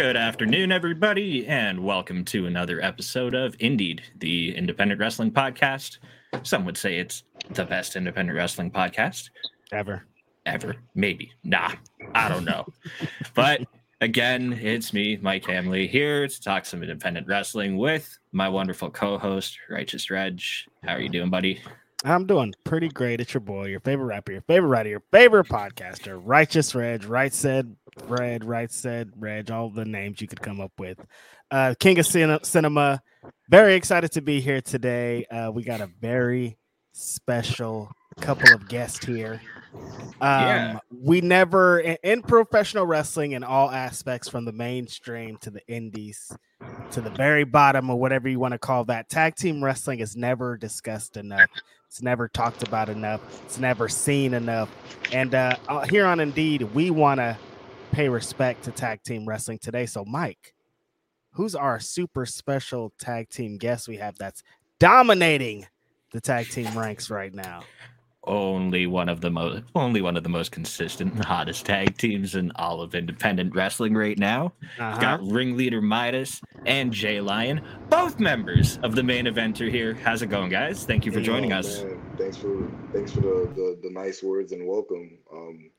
Good afternoon, everybody, and welcome to another episode of Indied, the independent wrestling podcast. Some would say it's the best independent wrestling podcast ever. Ever. Maybe. Nah, I don't know. but again, it's me, Mike Hamley, here to talk some independent wrestling with my wonderful co host, Righteous Reg. How are you doing, buddy? I'm doing pretty great. It's your boy, your favorite rapper, your favorite writer, your favorite podcaster, Righteous Reg, Right Said, Red, Right Said, Reg, all the names you could come up with. Uh, King of Cin- Cinema. Very excited to be here today. Uh, we got a very special couple of guests here. Um, yeah. We never, in, in professional wrestling, in all aspects, from the mainstream to the indies to the very bottom, or whatever you want to call that, tag team wrestling is never discussed enough. It's never talked about enough. It's never seen enough. And uh, uh here on Indied, we want to pay respect to tag team wrestling today. So, Mike, who's our super special tag team guest we have that's dominating the tag team ranks right now? only one of the most only one of the most consistent and hottest tag teams in all of independent wrestling right now. Uh-huh. Got ringleader Midas and Jay Lyon, both members of the main eventer here. How's it going, guys? Thank you for joining oh, us. Man. Thanks for thanks for the, the, the nice words and welcome. Um,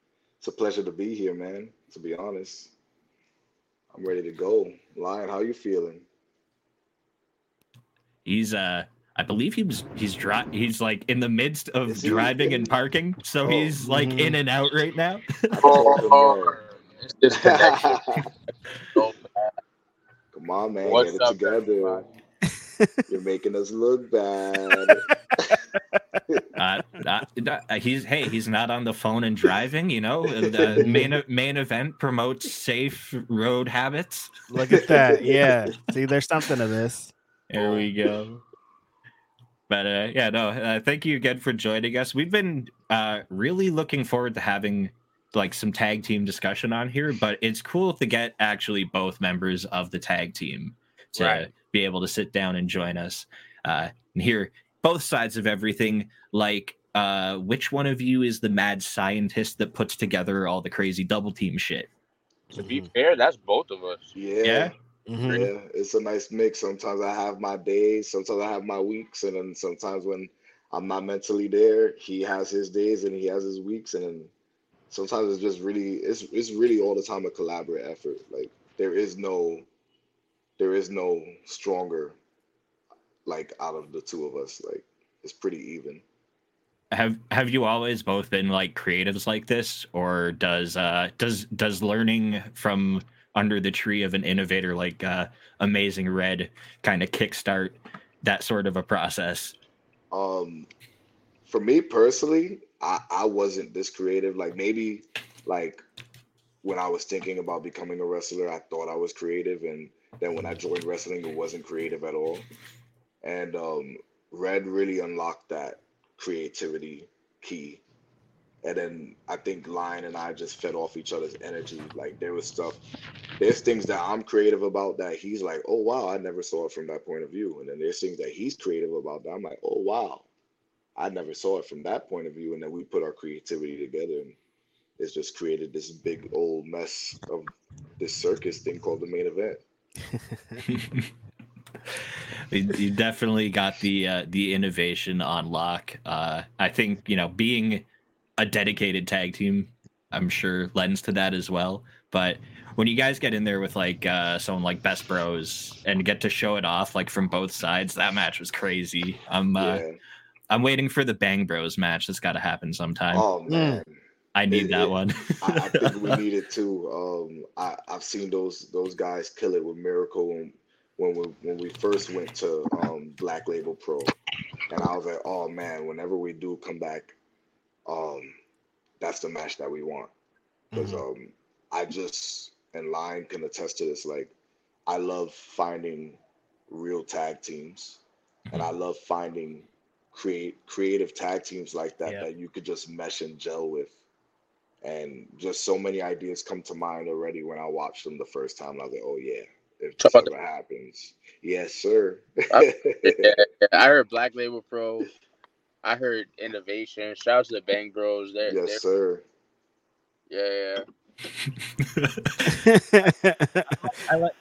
it's a pleasure to be here, man. To be honest, I'm ready to go. Lyon, how you feeling? He's uh I believe he was he's dri- he's like in the midst of driving and parking, so oh. he's like mm. in and out right now. oh, Come on, man, What's get it up, together. You're making us look bad. uh, uh, he's hey, he's not on the phone and driving. You know, the main Mane Event promotes safe road habits. Look at that. Yeah. See, there's something to this. There we go. But uh, yeah, no, uh, thank you again for joining us. We've been uh, really looking forward to having like some tag team discussion on here, but it's cool to get actually both members of the tag team to right. be able to sit down and join us uh, and hear both sides of everything. Like, uh, which one of you is the mad scientist that puts together all the crazy double team shit? To be fair, that's both of us. Yeah. Yeah. Mm-hmm. Yeah, it's a nice mix. Sometimes I have my days, sometimes I have my weeks, and then sometimes when I'm not mentally there, he has his days and he has his weeks, and sometimes it's just really it's it's really all the time a collaborative effort. Like there is no there is no stronger like out of the two of us. Like it's pretty even. Have have you always both been like creatives like this, or does uh does does learning from under the tree of an innovator like uh, Amazing Red kind of kickstart that sort of a process? Um, for me personally, I, I wasn't this creative. Like maybe like when I was thinking about becoming a wrestler, I thought I was creative, and then when I joined wrestling, it wasn't creative at all. And um, Red really unlocked that creativity key and then I think Lyon and I just fed off each other's energy. Like there was stuff, there's things that I'm creative about that he's like, oh wow, I never saw it from that point of view. And then there's things that he's creative about that I'm like, oh wow, I never saw it from that point of view. And then we put our creativity together and it's just created this big old mess of this circus thing called the Mane Event. you definitely got the uh, the innovation on lock. Uh, I think you know being a dedicated tag team, I'm sure lends to that as well. But when you guys get in there with like uh, someone like Best Bros and get to show it off like from both sides, that match was crazy. I'm uh, yeah. I'm waiting for the Bang Bros match. That's got to happen sometime. Oh man. I need it, that it, one. I, I, think we need it too. Um, I, I've seen those those guys kill it with Miracle when, when we when we first went to um, Black Label Pro, and I was like, oh man, whenever we do come back um, that's the match that we want. Because mm-hmm. um, I just and Lyon can attest to this. Like, I love finding real tag teams, mm-hmm. and I love finding create creative tag teams like that that you could just mesh and gel with. And just so many ideas come to mind already when I watched them the first time. I was like, oh yeah, if this ever happens, yes, sir. I, yeah, I heard Black Label Pro I heard innovation. Shout out to the Bang Bros. They're, yes, they're, sir. Yeah, I like.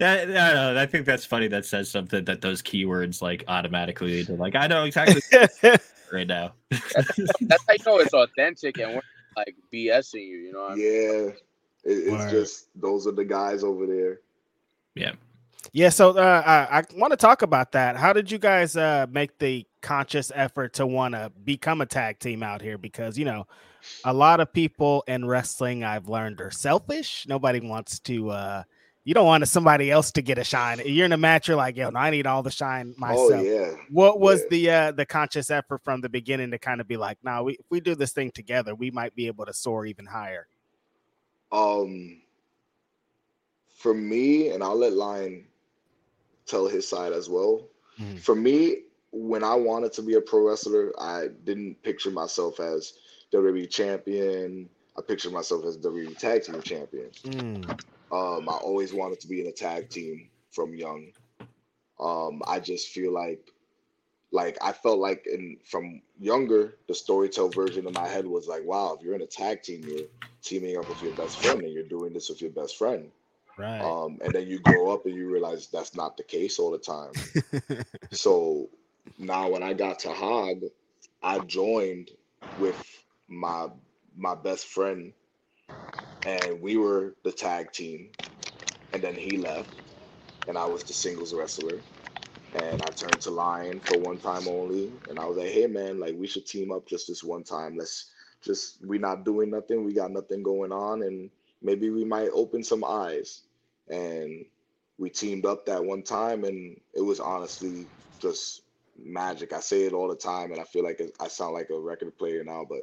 Yeah, yeah, no, I think that's funny. That says something that those keywords like automatically lead to like I know exactly right now. That's how you know it's authentic and we're like BSing you. You know what I mean? Yeah, it, it's Word. just those are the guys over there. Yeah. Yeah, so uh, I, I want to talk about that. How did you guys uh, make the conscious effort to want to become a tag team out here? Because you know, a lot of people in wrestling I've learned are selfish. Nobody wants to. Uh, you don't want somebody else to get a shine. You're in a match. You're like, yo, I need all the shine myself. Oh yeah, What was Yeah. the uh, the conscious effort from the beginning to kind of be like, nah, we, if we do this thing together, we might be able to soar even higher. Um, for me, and I'll let Lyon tell his side as well. Mhm. For me, when I wanted to be a pro wrestler, I didn't picture myself as WWE champion. I pictured myself as WWE tag team champion. Mm, Um, I always wanted to be in a tag team from young. Um, I just feel like, like I felt like in from younger, the storytell version in my head was like, wow, if you're in a tag team, you're teaming up with your best friend, and you're doing this with your best friend. Right. Um, and then you grow up and you realize that's not the case all the time. So now when I got to Hog, I joined with my my best friend and we were the tag team. And then he left and I was the singles wrestler. And I turned to Lyon for one time only. And I was like, hey man, like we should team up just this one time. Let's just we not doing nothing. We got nothing going on and maybe we might open some eyes. And we teamed up that one time and it was honestly just magic. I say it all the time and I feel like I sound like a record player now, but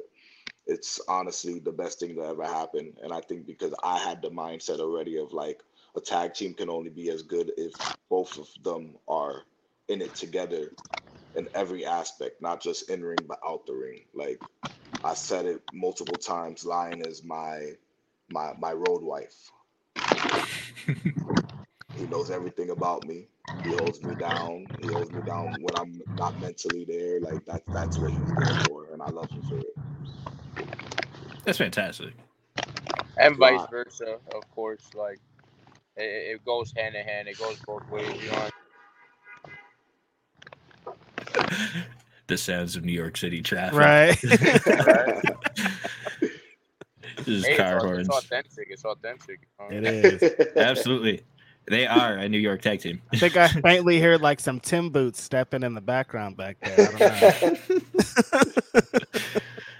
it's honestly the best thing that ever happened. And I think because I had the mindset already of like a tag team can only be as good if both of them are in it together in every aspect, not just in ring but out the ring. Like I said it multiple times. Lyon is my my my road wife. He knows everything about me. He holds me down. He holds me down when I'm not mentally there. Like that that's what he's there for, and I love him for it. That's fantastic. And vice Wow. versa, of course. Like it, it goes hand in hand. It goes both ways. You know. the sounds of New York City traffic. right. Just Hey, car it's, horns. it's authentic. It's authentic. you it is. Absolutely. They are a New York tag team. I think I faintly heard like some Tim boots stepping in the background back there. I don't know.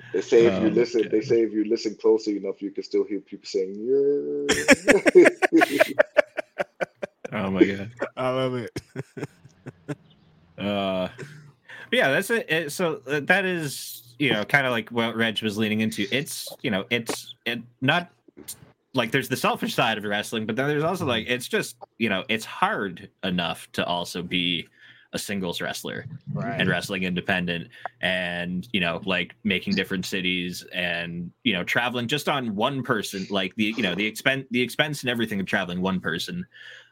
they say if you Oh, listen, okay. they say if you listen closely enough, you can still hear people saying yeah. Oh my god. I love it. Uh, yeah, that's it. it so uh, that is, you know, kind of like what Reg was leaning into. It's, you know, it's it not like there's the selfish side of wrestling, but then there's also like it's just, you know, it's hard enough to also be a singles wrestler Right. and wrestling independent and you know like making different cities and you know traveling just on one person like the you know the expense the expense and everything of traveling one person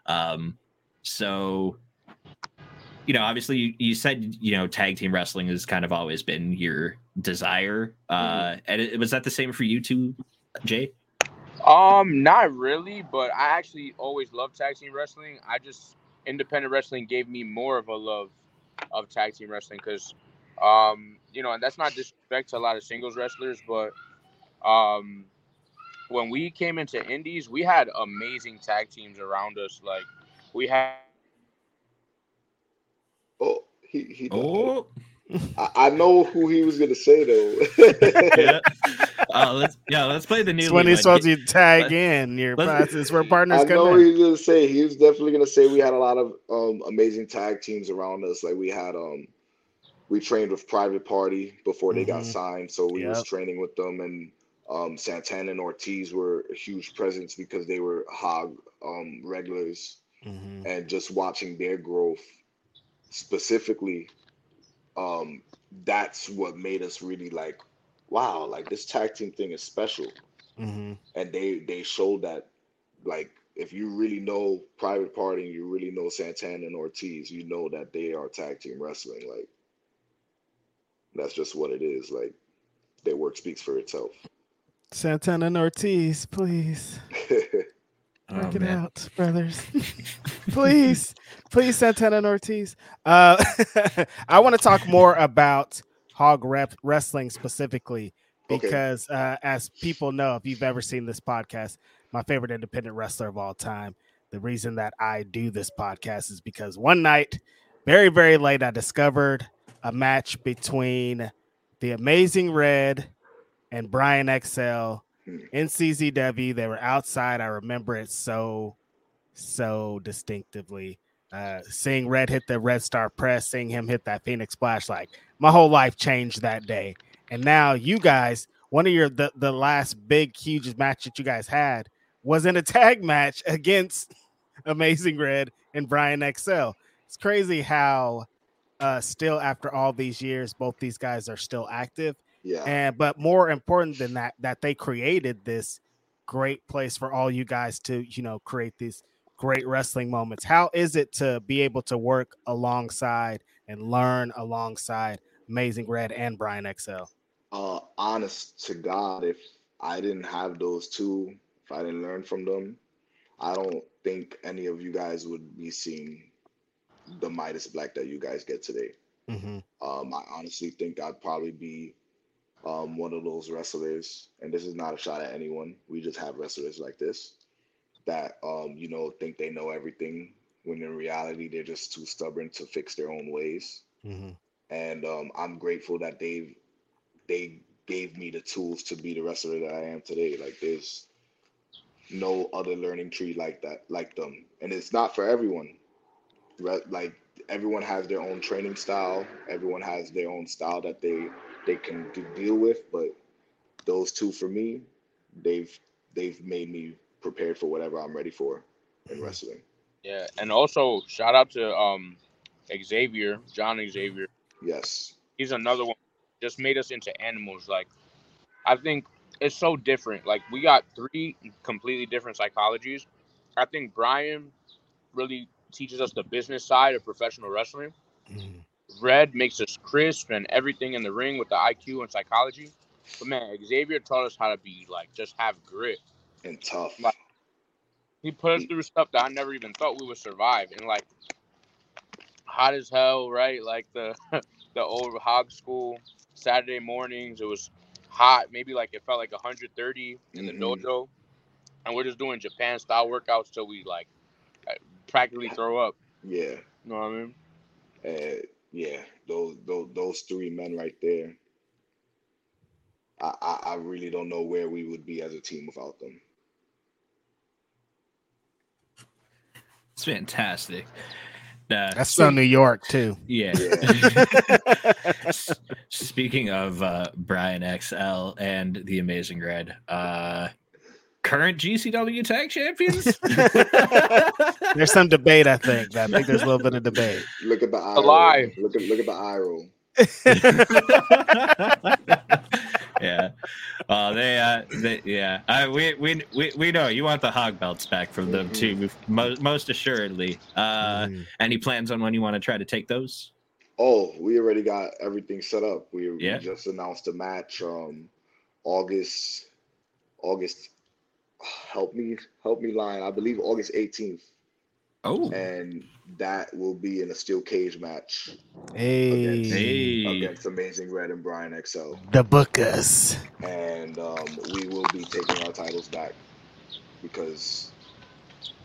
um so you know obviously you, said you know tag team wrestling has kind of always been your desire uh and it, was that the same for you too jay Um, not really, but I actually always loved tag team wrestling. I just independent wrestling gave me more of a love of tag team wrestling because, um, you know, and that's not disrespect to a lot of singles wrestlers, but um, when we came into indies, we had amazing tag teams around us. Like we had. Oh, he he. oh I, I know who he was gonna say though. yeah uh, let's yeah let's play the new It's when league he's one. supposed to tag let's- in. Your let's- that's where I partners know come what in. he was gonna say. He was definitely gonna say we had a lot of um, amazing tag teams around us. Like we had um, we trained with Private Party before they got Mhm. signed, so we was training with them, and um, Santana and Ortiz were a huge presence because they were hog um, regulars, Mhm. and just watching their growth, specifically, um, that's what made us really like, wow, like this tag team thing is special Mhm. and they they showed that like if you really know private party and you really know santana and ortiz you know that they are tag team wrestling like that's just what it is like their work speaks for itself Santana and Ortiz, please. Oh, it man. out, brothers. please, please, Santana and Ortiz. Uh, I want to talk more about hog rep wrestling specifically Okay. because, uh, as people know, if you've ever seen this podcast, my favorite independent wrestler of all time. The reason that I do this podcast is because one night, very, very late, I discovered a match between the Amazing Red and Brian XL. In CZW. They were outside. I remember it so, so distinctively. Uh, seeing Red hit the Red Star Press, seeing him hit that Phoenix Splash, like my whole life changed that day. And now you guys, one of your the, the last big huge match that you guys had was in a tag match against Amazing Red and Brian XL. It's crazy how uh still after all these years, both these guys are still active. Yeah. And but more important than that, that they created this great place for all you guys to, you know, create these great wrestling moments. How is it to be able to work alongside and learn alongside Amazing Red and Brian XL? uh honest to God, if I didn't have those two, if I didn't learn from them, I don't think any of you guys would be seeing the Midas Black that you guys get today. Mm-hmm. Um, I honestly think I'd probably be um, one of those wrestlers, and this is not a shot at anyone. We just have wrestlers like this that um, you know think they know everything when in reality they're just too stubborn to fix their own ways. Mm-hmm. And um, I'm grateful that they've they gave me the tools to be the wrestler that I am today. Like there's no other learning tree like that, like them, and it's not for everyone. Re- Like everyone has their own training style. Everyone has their own style that they they can do, deal with. But those two for me, they've they've made me prepared for whatever I'm ready for in Mhm. wrestling. Yeah, and also shout out to um Xavier, John Xavier. Yes. He's another one. Just made us into animals. Like I think it's so different. Like we got three completely different psychologies. I think Brian really teaches us the business side of professional wrestling. Mm-hmm. Red makes us crisp and everything in the ring with the IQ and psychology. But man, Xavier taught us how to be like just have grit. And tough. Like- He put us through stuff that I never even thought we would survive. And like hot as hell, right? Like the the old hog school Saturday mornings. It was hot, maybe like it felt like 130 in the Mhm. dojo. And we're just doing Japan style workouts till we like practically throw up. Yeah. You know what I mean? Uh, yeah, those, those those three men right there. I, I I really don't know where we would be as a team without them. It's fantastic. Uh, That's so New York too. yeah. Yeah. Speaking of uh, Brian XL and the Amazing Red, uh, current GCW tag champions. There's some debate, I think. I think there's a little bit of debate. Look at the eye. A lie. roll. Look at look at the eye roll. yeah. Uh, they, uh, they, yeah. Uh, we, we, we, we know you want the hog belts back from them too, mo- most assuredly. Uh, Mhm. any plans on when you want to try to take those? Oh, we already got everything set up. We, we just announced a match. Um, August, August. Help me, help me, line. I believe August 18th, Oh, and that will be in a steel cage match Hey, hey. against Amazing Red and Brian XL. the bookers. and um, we will be taking our titles back because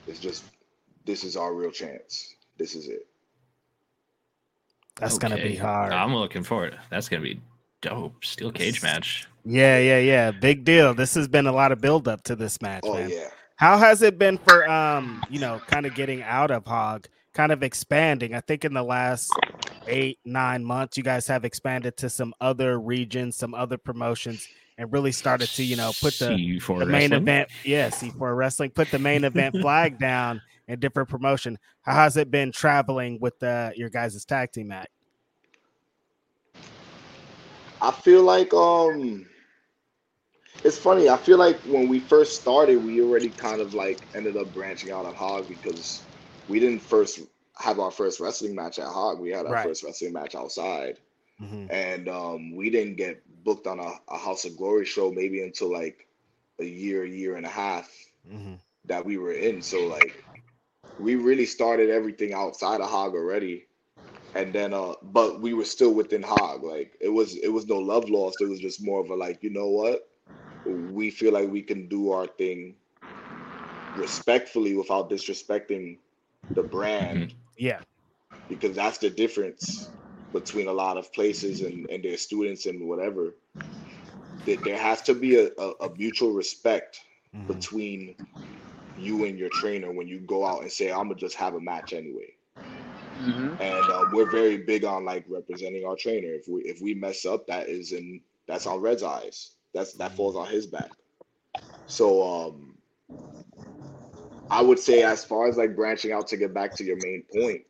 it's just this is our real chance. This is it. That's gonna be hard. I'm looking forward. That's gonna be dope. Steel cage match. Yeah, yeah, yeah. Big deal. This has been a lot of build up to this match, Oh man. yeah, How has it been for um, you know, kind of getting out of Hog, kind of expanding? I think in the last eight, nine months, you guys have expanded to some other regions, some other promotions, and really started to, you know, put the the main wrestling. event, yeah, C4 wrestling, put the Mane Event flag down in different promotion. How has it been traveling with uh, your guys' tag team act? I feel like um, it's funny. I feel like when we first started, we already kind of like ended up branching out on Hog because we didn't first have our first wrestling match at Hog. We had our Right. first wrestling match outside. Mhm. and um, we didn't get booked on a, a House of Glory show maybe until like a year, year and a half hmm that we were in. So like we really started everything outside of Hog already. And then uh but we were still within Hog. Like it was it was no love lost. It was just more of a like, you know what? We feel like we can do our thing respectfully without disrespecting the brand Yeah. because that's the difference between a lot of places and, and their students and whatever. That there has to be a, a, a mutual respect Mhm. between you and your trainer when you go out and say, I'm gonna just have a match anyway. Mm-hmm. And uh, we're very big on like representing our trainer. If we if we mess up, that is in that's on Red's eyes. That's that falls on his back. So um I would say as far as like branching out to get back to your main point,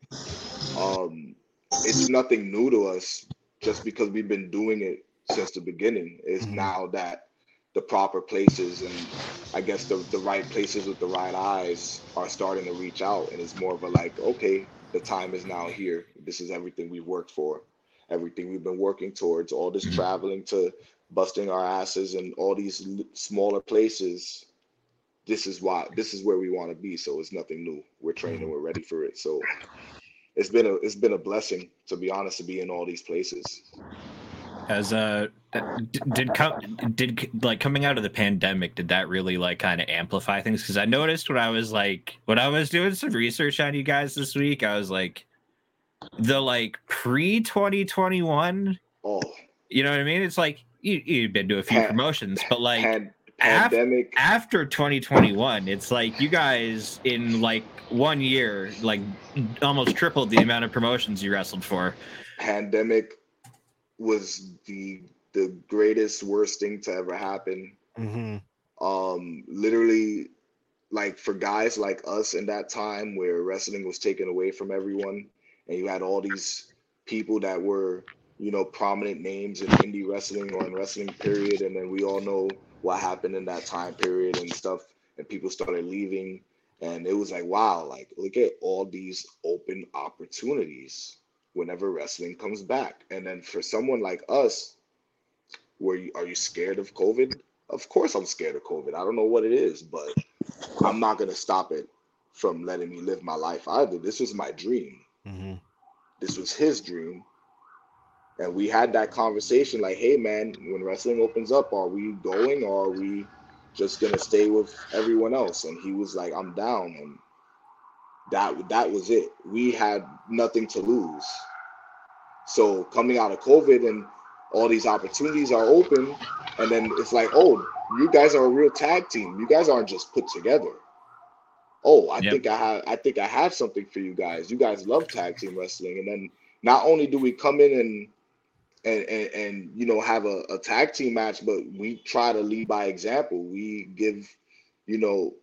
um it's nothing new to us just because we've been doing it since the beginning. It's Mhm. now that the proper places and I guess the the right places with the right eyes are starting to reach out and it's more of a like, okay, the time is now here. This is everything we've worked for, everything we've been working towards, all this Mhm. traveling to busting our asses and all these l- smaller places. This is why this is where we want to be. So it's nothing new. We're training, we're ready for it. So it's been a it's been a blessing to be honest to be in all these places. As uh, did come did like coming out of the pandemic, did that really like kind of amplify things? Because I noticed when I was like when I was doing some research on you guys this week, I was like the like pre twenty twenty one. Oh, You know what I mean? It's like you you've been to a few Pa- promotions, but like pan- af- pandemic after 2021 it's like you guys in like one year like almost tripled the amount of promotions you wrestled for pandemic was the the greatest worst thing to ever happen. Hmm um literally like for guys like us in that time where wrestling was taken away from everyone and you had all these people that were you know prominent names in indie wrestling or in wrestling period and then we all know what happened in that time period and stuff and people started leaving and it was like wow like look at all these open opportunities whenever wrestling comes back. And then for someone like us were you are you scared of covid of course I'm scared of COVID. I don't know what it is, but I'm not gonna stop it from letting me live my life either. This was my dream. hmm This was his dream. And we had that conversation like, hey man, when wrestling opens up, are we going or are we just gonna stay with everyone else? And he was like, I'm down. And that that was it. We had nothing to lose. So coming out of COVID and all these opportunities are open, and then it's like, oh, you guys are a real tag team. You guys aren't just put together. Oh, I Yep. think I have I think I have something for you guys. You guys love tag team wrestling. And then not only do we come in and and and, and you know have a, a tag team match, but we try to lead by example. We give, you know,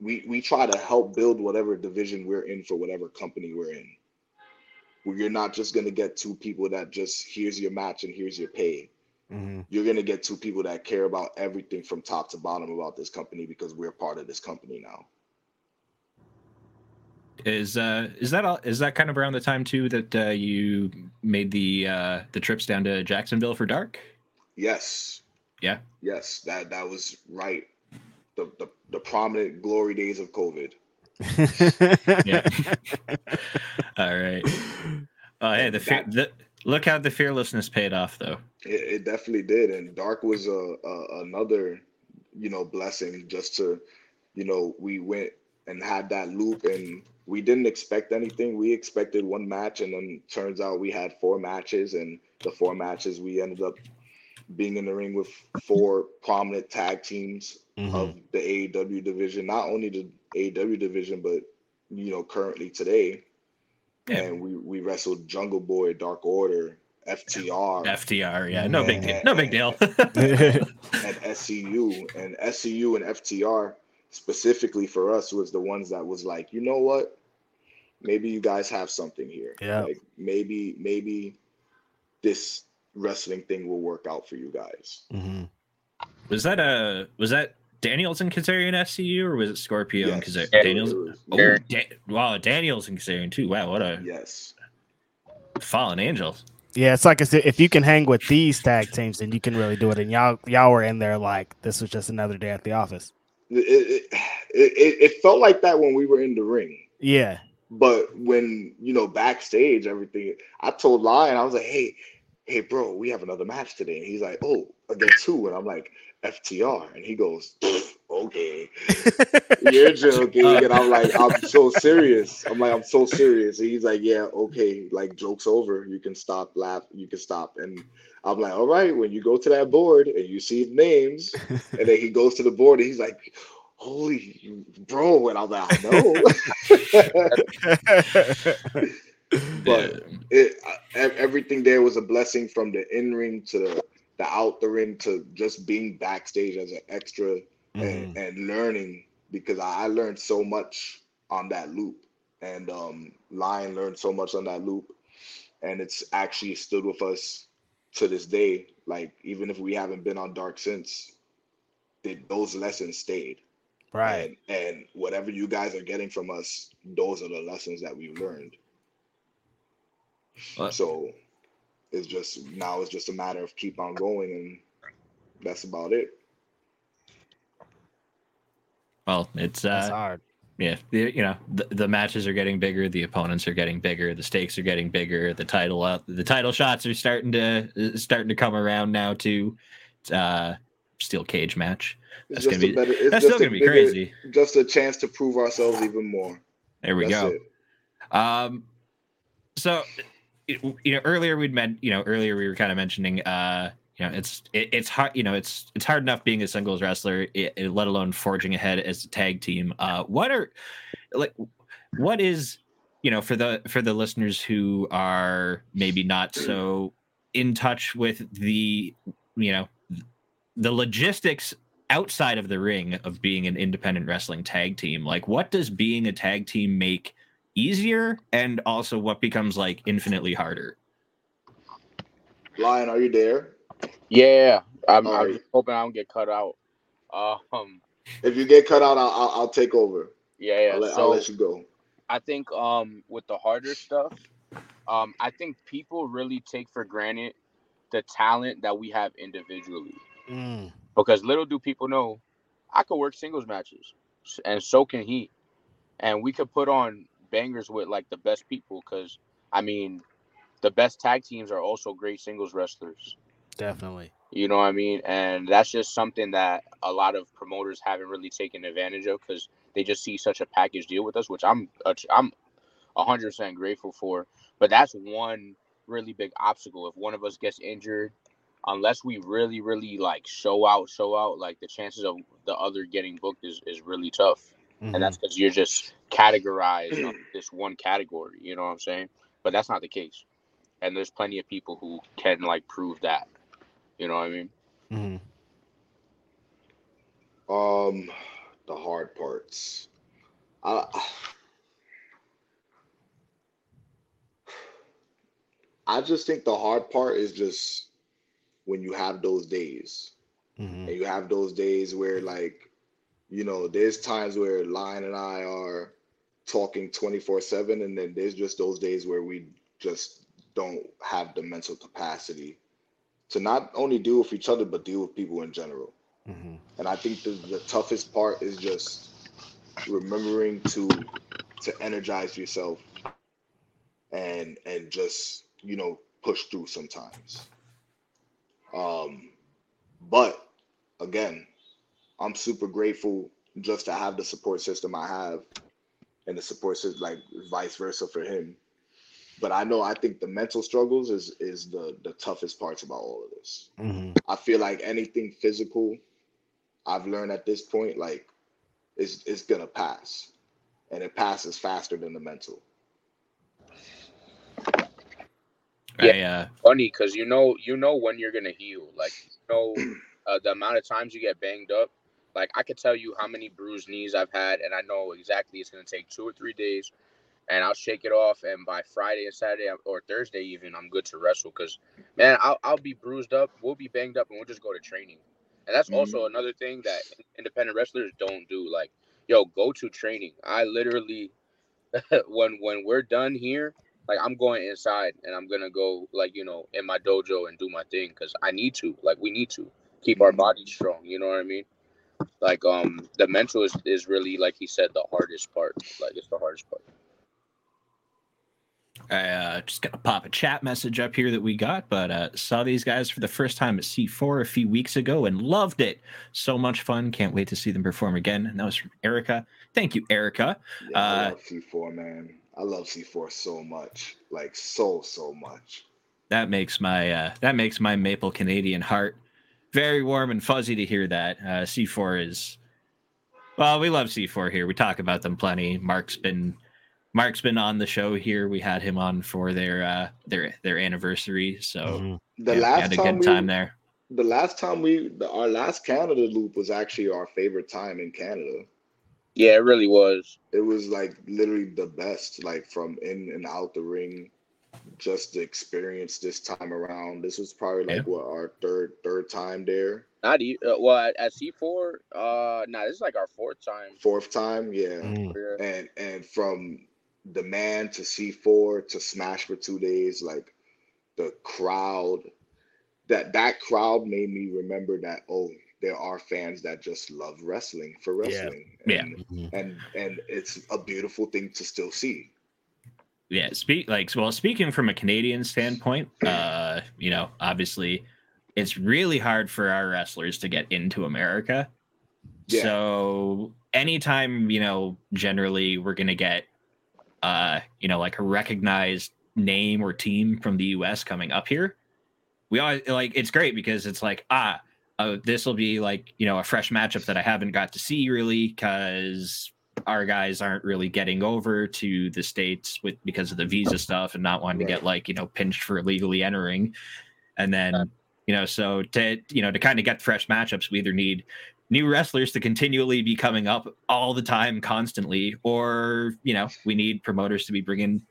we we try to help build whatever division we're in for whatever company we're in. Where you're not just gonna get two people that just here's your match and here's your pay hmm you're going to get two people that care about everything from top to bottom about this company because we're part of this company now. is uh is that all is that kind of around the time too that uh you made the uh the trips down to jacksonville for dark Yes. Yeah. Yes, that that was right. The the, the prominent glory days of COVID. yeah all right oh hey the, fear, the look how the fearlessness paid off though It, it definitely did, and Dark was a, a another, you know, blessing. Just to, you know, we went and had that loop, and we didn't expect anything. We expected one match, and then turns out we had four matches, and the four matches we ended up being in the ring with four prominent tag teams Mhm. of the AEW division, not only the AEW division, but you know, currently today. Yeah. And we we wrestled Jungle Boy, Dark Order, FTR, ftr yeah no big deal no big deal and SCU. And SCU and FTR specifically for us was the ones that was like, you know what? Maybe you guys have something here. Yeah. Like maybe maybe this wrestling thing will work out for you guys. hmm was that a was that daniels and kazarian scu or was it scorpio and kazarian Yeah. daniels It oh Very- da- wow daniels and kazarian too wow what a yes. fallen angels Yeah, it's like I said, if you can hang with these tag teams, then you can really do it. And y'all, y'all were in there like this was just another day at the office. It, it, it, it felt like that when we were in the ring. Yeah, But when you know backstage, everything I told Lyon, I was like, "Hey, hey, bro, we have another match today." And he's like, "Oh, against who?" And I'm like, "FTR." And he goes, "Okay, you're joking." And I'm like, "I'm so serious." I'm like, "I'm so serious." And he's like, "Yeah, okay, like jokes over. You can stop, laugh. You can stop." And I'm like, "All right." When you go to that board and you see the names, and then he goes to the board and he's like, "Holy bro!" And I'm like, "I know." but it everything there was a blessing from the in ring to the, the out the ring to just being backstage as an extra and, and learning because I, learned so much on that loop. And um Lyon learned so much on that loop. And it's actually stood with us to this day. Like even if we haven't been on dark since that those lessons stayed. Right. and, and whatever you guys are getting from us those are the lessons that we've learned Well- so it's just now it's just a matter of keep on going and that's about it Well, it's That's uh, hard. yeah, the, you know, the, the matches are getting bigger, the opponents are getting bigger, the stakes are getting bigger, the title up, the title shots are starting to uh, starting to come around now too. Uh, steel cage match. it's That's gonna be- better That's still gonna be bigger- crazy. just a chance to prove ourselves even more There we That's go. it. Um, so you know, earlier we'd meant, you know, earlier we were kind of mentioning, uh, you know, it's it, it's hard, you know, it's it's hard enough being a singles wrestler, i i- let alone forging ahead as a tag team. Uh, what are like, what is, you know, for the for the listeners who are maybe not so in touch with the, you know, the logistics outside of the ring of being an independent wrestling tag team like what does being a tag team make easier and also what becomes like infinitely harder Lyon are you there Yeah, I'm, I'm Alright. just hoping I don't get cut out. Um, if you get cut out i'll, I'll, I'll take over yeah, yeah. I'll, let, so I'll let you go I think um with the harder stuff, um, I think people really take for granted the talent that we have individually. Mm. Because little do people know, I could work singles matches, and so can he, and we could put on bangers with like the best people. Because I mean, the best tag teams are also great singles wrestlers. Definitely. You know what I mean? And that's just something that a lot of promoters haven't really taken advantage of because they just see such a package deal with us, which I'm I'm 100% grateful for. But that's one really big obstacle. If one of us gets injured, unless we really, really like show out, show out, like the chances of the other getting booked is, is really tough. Mhm. And that's because you're just categorized on this one category. You know what I'm saying? But that's not the case. And there's plenty of people who can like prove that. You know what I mean? Mhm. Um, the hard parts. I, I just think the hard part is just when you have those days, Mhm. and you have those days where, like, you know, there's times where Lyon and I are talking 24 7, and then there's just those days where we just don't have the mental capacity to not only deal with each other, but deal with people in general. Mhm. And I think the, the toughest part is just remembering to to energize yourself and and just you know push through sometimes. Um, but again, I'm super grateful just to have the support system I have, and the support system like vice versa for him. But I know I think the mental struggles is is the the toughest parts about all of this. Mhm. I feel like anything physical I've learned at this point, like, it's it's gonna pass, and it passes faster than the mental. I, uh, funny because you know you know when you're gonna heal. Like you know uh, the amount of times you get banged up. Like I could tell you how many bruised knees I've had, and I know exactly it's gonna take two or three days, and I'll shake it off. And by Friday and Saturday or Thursday even, I'm good to wrestle. Cause man, I'll I'll be bruised up, we'll be banged up, and we'll just go to training. And that's mm-hmm. also another thing that independent wrestlers don't do. Like, yo, go to training. I literally, when when we're done here, like I'm going inside and I'm gonna go like you know in my dojo and do my thing because I need to. Like we need to keep our mm-hmm. bodies strong. You know what I mean? Like um, the mental is is really like he said the hardest part. Like it's the hardest part. I uh, just gonna pop a chat message up here that we got, but uh, saw these guys for the first time at C4 a few weeks ago and loved it. So much fun! Can't wait to see them perform again. And that was from Erica. Thank you, Erica. Yeah, I Uh, love C4, man. I love C4 so much, like so so much. That makes my uh, that makes my maple Canadian heart very warm and fuzzy to hear that. Uh, C4 is well, we love C4 here. We talk about them plenty. Mark's been Mark's been on the show here. We had him on for their uh, their their anniversary, so Mhm. The yeah, we last had a time good we, time there. the last time we, the, our last Canada loop was actually our favorite time in Canada. Yeah, it really was. It was like literally the best, like from in and out the ring. Just the experience this time around. This was probably like Yeah. what our third third time there, Not e- uh, well at, at C four. Uh, nah, this is like our fourth time. fourth time, yeah. Yeah. and and from the man to C4 to Smash for two days, like the crowd, that that crowd made me remember that oh, there are fans that just love wrestling for wrestling, Yeah. and, Mhm. and and it's a beautiful thing to still see. Yeah, speak like well, speaking from a Canadian standpoint, uh, you know, obviously it's really hard for our wrestlers to get into America. Yeah. So anytime, you know, generally we're gonna get uh, you know, like a recognized name or team from the US coming up here, we always like it's great because it's like, ah, oh, this will be like, you know, a fresh matchup that I haven't got to see really because our guys aren't really getting over to the states with because of the visa stuff and not wanting to get like you know pinched for illegally entering. And then you know so to you know to kind of get fresh matchups we either need new wrestlers to continually be coming up all the time constantly or you know we need promoters to be bringing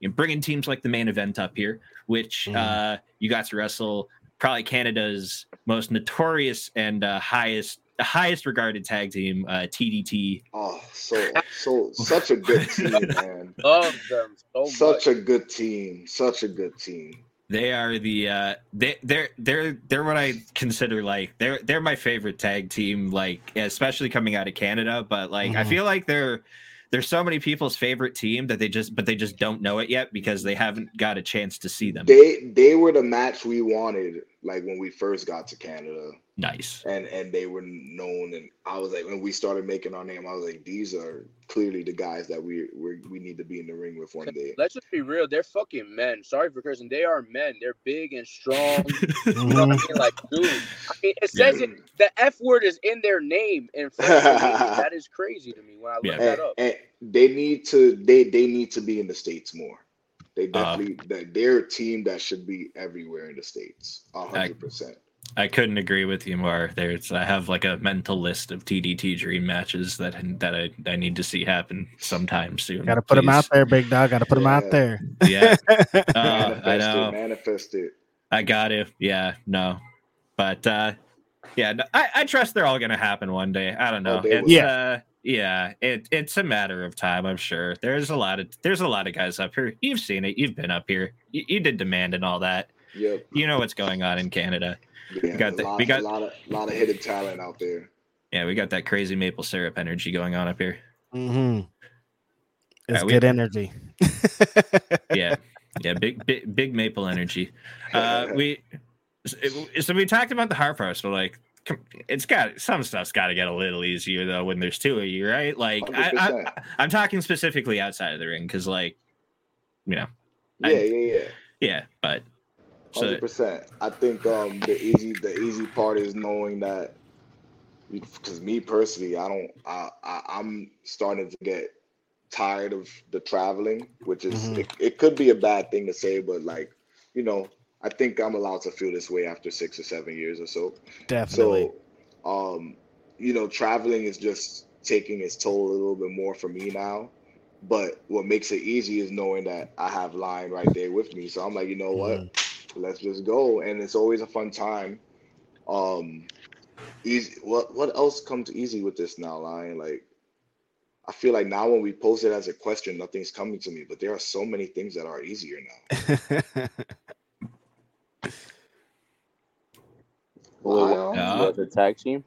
you know, bringing teams like the Mane Event up here which Mhm. uh you got to wrestle probably canada's most notorious and uh, highest highest regarded tag team uh tdt Oh, so so such a good team, man. Love them so Such much. a good team. Such a good team. They are the uh they they're they're they're what I consider like they're they're my favorite tag team like especially coming out of Canada but like I Mhm. feel like they're they're so many people's favorite team that they just but they just don't know it yet because they haven't got a chance to see them. They they were the match we wanted, like when we first got to Canada. Nice. and and they were known and i was like when we started making our name i was like these are clearly the guys that we we we need to be in the ring with one day Let's just be real. They're fucking men. Sorry for cursing. They are men. They're big and strong. You know what I mean? Like, dude. I mean, it says it. The F word is in their name in French. Canadian. that is crazy to me when I look Yeah. that up. and they need to they they need to be in the states more they Uh, definitely they they're a team that should be everywhere in the states a hundred percent I couldn't agree with you more. There's I have like a mental list of TDT dream matches that that I, I need to see happen sometime soon. Gotta put them out there, big dog. Gotta put them out there. Yeah. Uh, I manifest know. it manifest it I got it. Yeah, no, but uh, yeah, no, I, I trust they're all gonna happen one day. I don't know. Oh, it's. Yeah. uh, yeah, it it's a matter of time. I'm sure. There's a lot of there's a lot of guys up here. You've seen it. You've been up here. You, you did demand and all that. yep You know what's going on in Canada. Yeah, got a the- lot, we got- a lot of lot of hidden talent out there Yeah, we got that crazy maple syrup energy going on up here. Mm-hmm. It's Yeah, we- good energy. Yeah, yeah, big big big maple energy. Uh, we so we talked about the heart first. So like, it's got some stuff's got to get a little easier though when there's two of you, right? Like, I, 100%. I, I'm talking specifically outside of the ring because, like, you know, yeah I- yeah yeah yeah, but so Hundred percent. I think um the easy the easy part is knowing that because me personally, I don't I, I I'm starting to get tired of the traveling, which is Mhm. it, it could be a bad thing to say, but like, you know, I think I'm allowed to feel this way after six or seven years or so. Definitely. So um, you know, traveling is just taking its toll a little bit more for me now. But what makes it easy is knowing that I have line right there with me. So I'm like, you know what? Mhm. Let's just go and it's always a fun time um easy what what else comes easy with this now Lyon like I feel like now when we pose it as a question, nothing's coming to me. But there are so many things that are easier now. Well, Yeah. the tag team.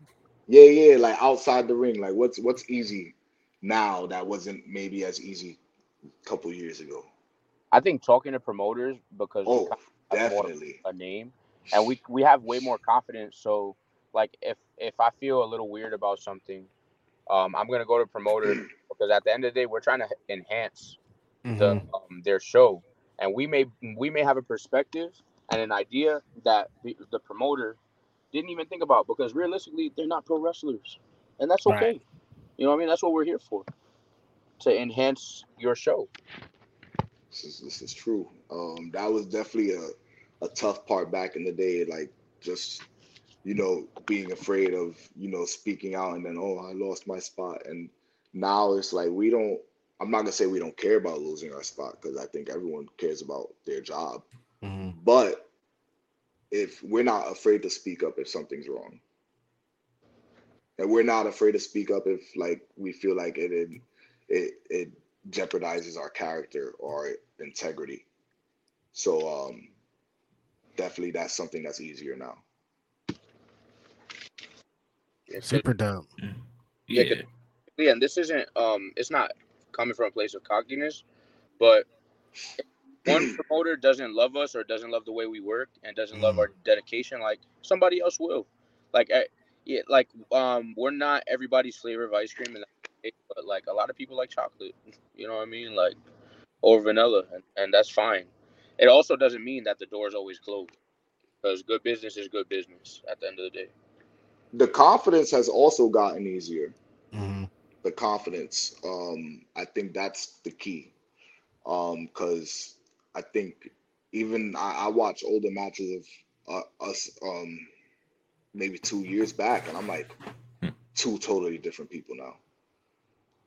Yeah, yeah, like outside the ring, like what's what's easy now that wasn't maybe as easy a couple years ago. I think talking to promoters because Oh, kind of have more definitely. a name, and we we have way more confidence. So like if if I feel a little weird about something, um, I'm gonna go to promoter because at the end of the day, we're trying to enhance the Mhm. um, their show, and we may we may have a perspective and an idea that the, the promoter didn't even think about because realistically, they're not pro wrestlers, and that's okay. Right. You know what I mean? That's what we're here for, to enhance your show. This is this is true. Um, that was definitely a, a tough part back in the day, like just you know being afraid of you know speaking out and then oh I lost my spot and now it's like we don't. I'm not gonna say we don't care about losing our spot because I think everyone cares about their job, Mhm. but if we're not afraid to speak up if something's wrong and we're not afraid to speak up if like we feel like it it it, it jeopardizes our character or integrity so um definitely that's something that's easier now Yeah, Super dumb. Yeah, Yeah. yeah, and this isn't um it's not coming from a place of cockiness, but one promoter doesn't love us or doesn't love the way we work and doesn't love our dedication, like somebody else will. Like I, yeah, like um we're not everybody's flavor of ice cream and but like a lot of people like chocolate. You know what I mean? Like or vanilla and, and that's fine. It also doesn't mean that the door is always closed. Because good business is good business at the end of the day. the confidence has also gotten easier Mhm. the confidence. Um, I think that's the key. Um, because I think even I, I watch older matches of uh, us um maybe two years back, and I'm like Hmm. two totally different people now.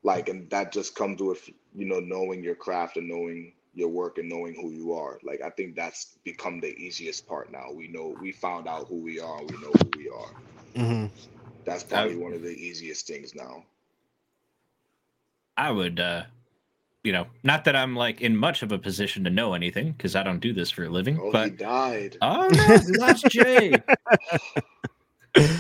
Like, and that just comes with you know knowing your craft and knowing your work and knowing who you are. Like, I think that's become the easiest part now. We know we found out who we are. We know who we are. Mhm. That's probably one of the easiest things now. I would, uh, you know, not that I'm like in much of a position to know anything because I don't do this for a living, Oh, he but died. oh no, that's Jay.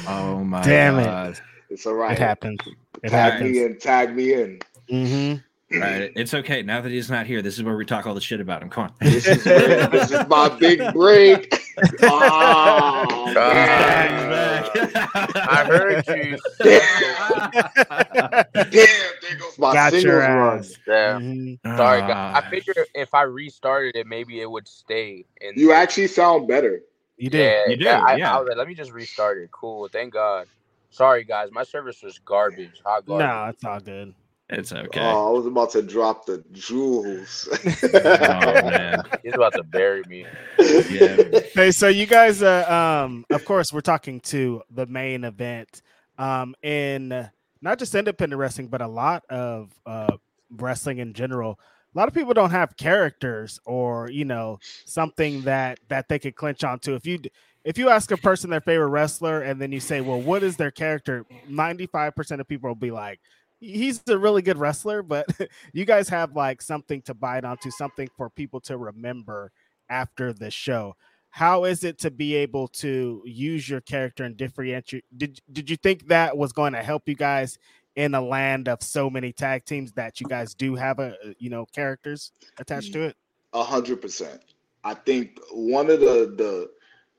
Oh my Damn it. God. It's all right. It happens. It tag happens. me in. Tag me in. hmm All right, it's okay. Now that he's not here, this is where we talk all the shit about him. Come on. This is this is my big break. Oh, God. man. I heard you. Damn, there goes my Got singles your run. ass. Damn. Mhm. Sorry, guys. I Ah. figured if I restarted it, maybe it would stay. In You actually sound better. You did. yeah, You do, I, yeah. I was like, let me just restart it. Cool. Thank God. Sorry, guys. My service was garbage. Hot garbage. No, it's all good. It's okay. Oh, I was about to drop the jewels. Oh man. He's about to bury me. Yeah. Hey, so you guys, uh, um, of course, we're talking to the Mane Event, um, in uh, not just independent wrestling, but a lot of uh, wrestling in general. A lot of people don't have characters or you know something that that they could clinch onto. If you if you ask a person their favorite wrestler and then you say, "Well, what is their character?" Ninety five percent of people will be like, "He's a really good wrestler," but you guys have like something to bite onto, something for people to remember after the show how is it to be able to use your character and differentiate did did you think that was going to help you guys in a land of so many tag teams that you guys do have a uh, you know characters attached mm-hmm. to it A hundred percent. I think one of the the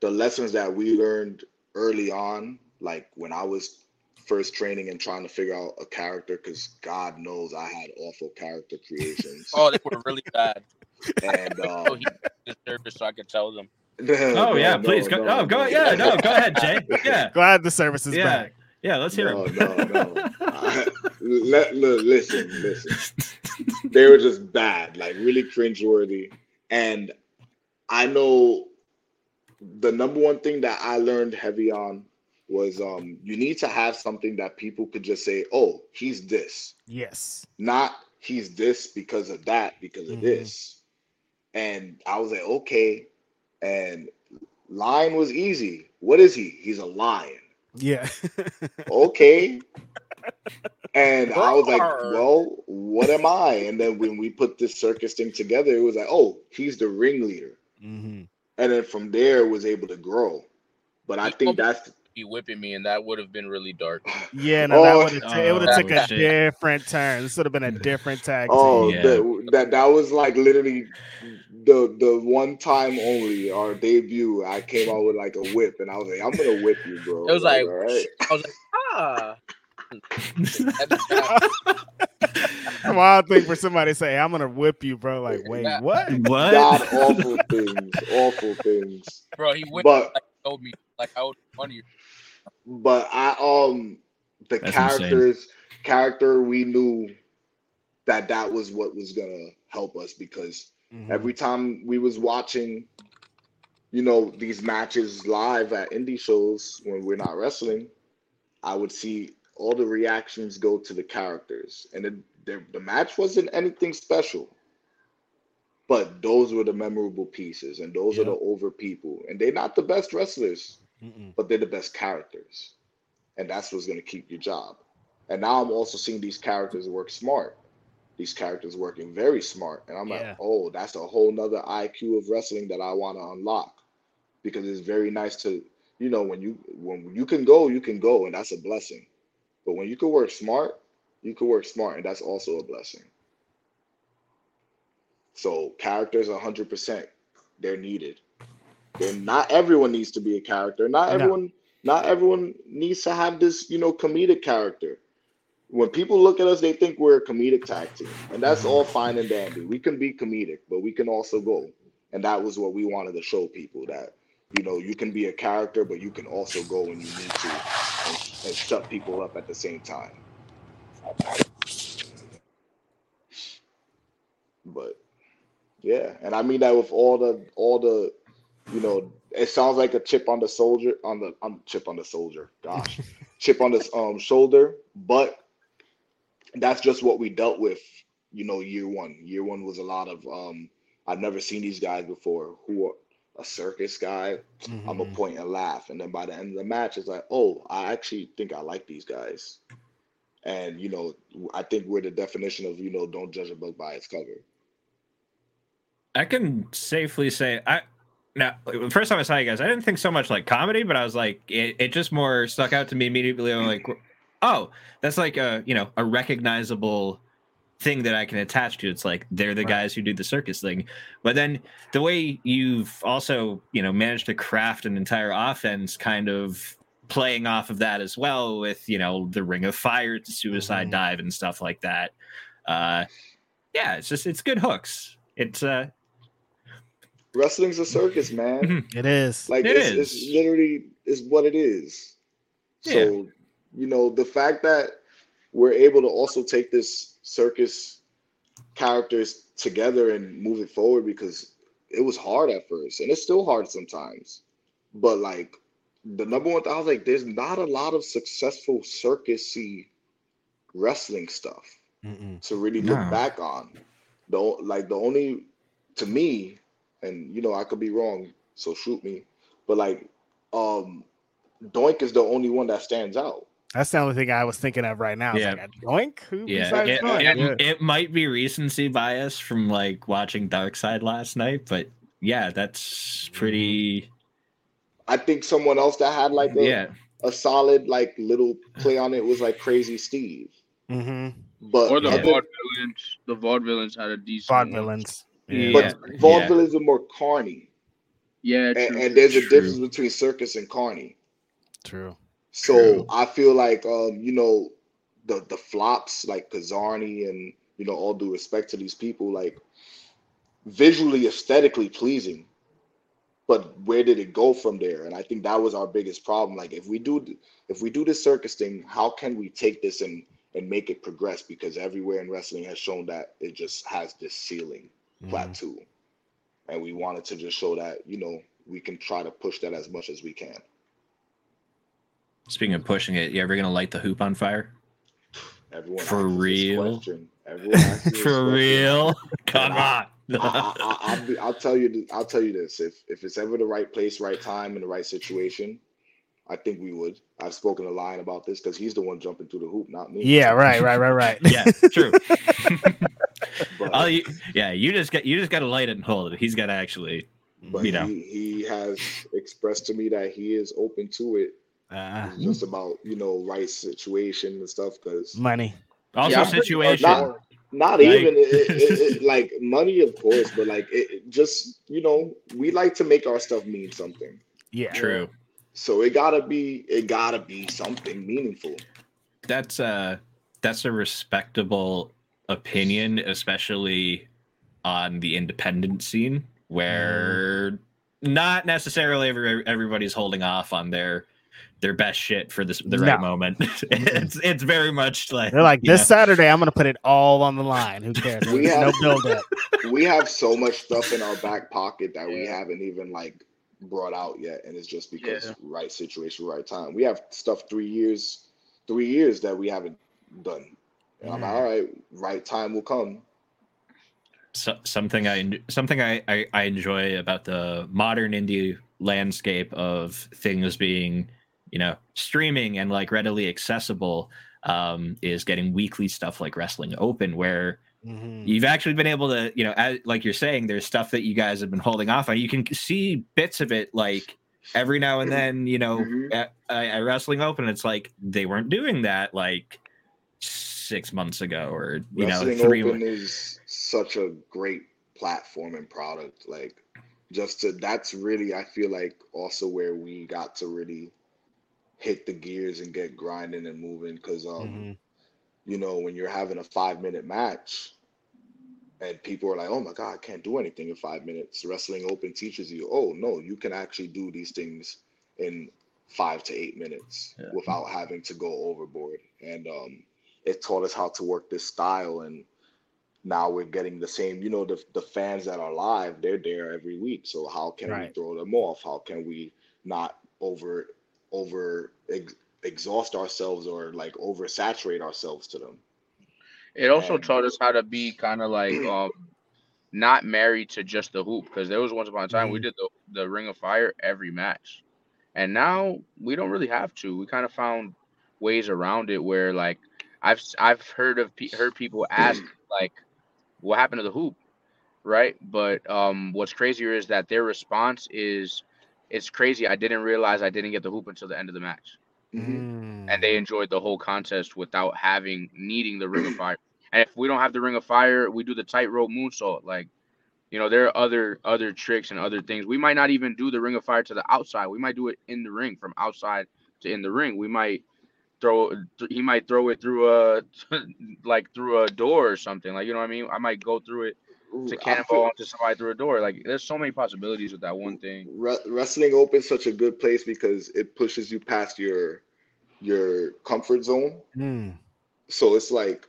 the lessons that we learned early on, like when I was first training and trying to figure out a character, because God knows I had awful character creations. Oh, they were really bad. and Oh, um, he did service, so I could tell them. Oh yeah, please go. oh, go. Yeah, no, go ahead, Jay. Yeah, glad the service is yeah, back yeah. Let's hear No, him. no, no. I- let, look, listen, listen. They were just bad, like really cringeworthy. And I know the number one thing that I learned heavy on was um you need to have something that people could just say, oh, he's this. yes Not he's this because of that, because of Mhm. this. And I was like, okay. And lion was easy. What is he? He's a lion yeah okay. And I was like, well, what am I? And then when we put this circus thing together, it was like, oh, he's the ringleader. hmm And then from there, was able to grow. But I He think that's Be whipping me, and that would have been really dark. Yeah, no, that Oh. would have it would have Oh, took a shit. different turn. This would have been a different tag team. oh Yeah. the, that that was like literally the the one time only our debut. I came out with like a whip, and I was like, I'm gonna whip you, bro. It was like, all right. I was like, ah. Wild thing for somebody to say, "I'm gonna whip you, bro." Like, wait, Yeah. what? what? God awful things, awful things. Bro, he whipped But like told me like I would funny. but I um the That's characters character we knew that that was what was gonna help us because Mhm. every time we was watching you know these matches live at indie shows when we're not wrestling i would see all the reactions go to the characters and it, the, the match wasn't anything special but those were the memorable pieces and those are the over people and they're not the best wrestlers Mm-mm. but they're the best characters. And that's what's going to keep your job. And now I'm also seeing these characters work smart. These characters working very smart. And I'm Yeah. like, oh, that's a whole nother IQ of wrestling that I want to unlock. Because it's very nice to, you know, when you when you can go, you can go, and that's a blessing. But when you can work smart, you can work smart, and that's also a blessing. So characters 100%, they're needed. They're not everyone needs to be a character. Not No. everyone not everyone needs to have this, you know, comedic character. When people look at us, they think we're a comedic tag team. And that's mm-hmm. all fine and dandy. We can be comedic, but we can also go. And that was what we wanted to show people that, you know, you can be a character, but you can also go when you need to and, and shut people up at the same time. But yeah, and I mean that with all the all the, you know, it sounds like a chip on the soldier on the on chip on the soldier. Gosh, chip on the um shoulder, but that's just what we dealt with. You know, year one. Year one was a lot of um. I've never seen these guys before. Who are a circus guy? I'm a mm-hmm. point and laugh, and then by the end of the match, it's like, oh, I actually think I like these guys. And you know, I think we're the definition of you know, don't judge a book by its cover. I can safely say I now the first time I saw you guys, I didn't think so much like comedy, but I was like, it, it just more stuck out to me immediately. I'm like, oh, that's like a you know a recognizable thing that I can attach to. It's like they're the Right. guys who do the circus thing. But then the way you've also you know managed to craft an entire offense, kind of playing off of that as well, with you know the Ring of Fire to Suicide Mhm. Dive and stuff like that. Uh, yeah, it's just it's good hooks. It's uh Wrestling's a circus, man. Mhm. It is. Like It it's, is. it's literally is what it is. So you know the fact that we're able to also take this circus characters together and move it forward because it was hard at first and it's still hard sometimes. But like the number one thing I was like, there's not a lot of successful circusy wrestling stuff Mm-mm. to really look No. back on. The o- like the only to me, and you know I could be wrong, so shoot me. But like, um, Doink is the only one that stands out. That's the only thing I was thinking of right now. Yeah. like, Doink? Who yeah, it, it, Yeah. it might be recency bias from like watching Dark Side last night, but yeah, that's pretty. I think someone else that had like a, Yeah, a solid like little play on it was like Crazy Steve. Mhm. But Or the other- vaudevillains. The vaudevillains had a decent one. Vaudevillains. Yeah. but vaudevillains are more carny, Yeah, and, true. and there's a difference between circus and carny. True. So True. I feel like um, you know, the the flops like Kizarny and you know, all due respect to these people, like visually aesthetically pleasing. But where did it go from there? And I think that was our biggest problem. Like if we do if we do this circus thing, how can we take this and and make it progress? Because everywhere in wrestling has shown that it just has this ceiling Mhm. plateau. And we wanted to just show that, you know, we can try to push that as much as we can. Speaking of pushing it, you ever gonna light the hoop on fire? Everyone For real? question. Everyone asks this For real? Come on. I, I, I, will be, I'll tell you. I'll tell you this. If if it's ever the right place, right time, and the right situation, I think we would. I've spoken to Lyon about this because he's the one jumping through the hoop, not me. Yeah, right, right, right, right. Yeah, true. But, Oh, you, yeah, you just got you just got to light it and hold it. He's got to actually. but you know. he, he has expressed to me that he is open to it. Uh, It's just about you know right situation and stuff because money. Also, Yeah, situation. not not Like- even it, it, it, like money, of course, but like it, it just you know we like to make our stuff mean something. Yeah. True. So it gotta be it gotta be something meaningful. That's uh that's a respectable opinion, especially on the independent scene, where not necessarily every, everybody's holding off on their their best shit for this the right No. moment. it's it's very much like They're like, this know, Saturday, I'm going to put it all on the line. Who cares? We have, no build up. We have so much stuff in our back pocket that we haven't even like brought out yet, and it's just because Yeah. right situation, right time. We have stuff three years, three years that we haven't done. And I'm Mm. like, all right, right time will come. so, something I something I, I I enjoy about the modern indie landscape of things being you know streaming and like readily accessible um, is getting weekly stuff like Wrestling Open where Mhm. you've actually been able to you know as, like you're saying there's stuff that you guys have been holding off on you can see bits of it like every now and then you know Mhm. at, at wrestling open it's like they weren't doing that like six months ago or you Wrestling know three Open is such a great platform and product. Like, just to that's really I feel like also where we got to really hit the gears and get grinding and moving because um Mhm. you know when you're having a five minute match and people are like oh my god i can't do anything in five minutes. Wrestling open teaches you oh no you can actually do these things in five to eight minutes Yeah. without having to go overboard. And um it taught us how to work this style and now we're getting the same you know the, the fans that are live they're there every week. So how can we throw them off? How can we not over over ex- exhaust ourselves or like oversaturate ourselves to them It also And- taught us how to be kind of like um not married to just the hoop because there was once upon a time we Mhm. did the, the Ring of Fire every match, and now we don't really have to. We kind of found ways around it where like I've I've heard of heard people ask like what happened to the hoop, right? But um what's crazier is that their response is it's crazy. I didn't realize I didn't get the hoop until the end of the match Mhm. and they enjoyed the whole contest without having needing the ring of fire. And if we don't have the ring of fire, we do the tightrope moonsault. Like, you know, there are other other tricks and other things. We might not even do the ring of fire to the outside. We might do it in the ring from outside to in the ring. We might throw th- he might throw it through a like through a door or something. Like, you know what I mean? I might go through it Ooh, to I cannonball into somebody through a door. Like, there's so many possibilities with that one thing. Re- wrestling open such a good place because it pushes you past your your comfort zone Mm. so it's like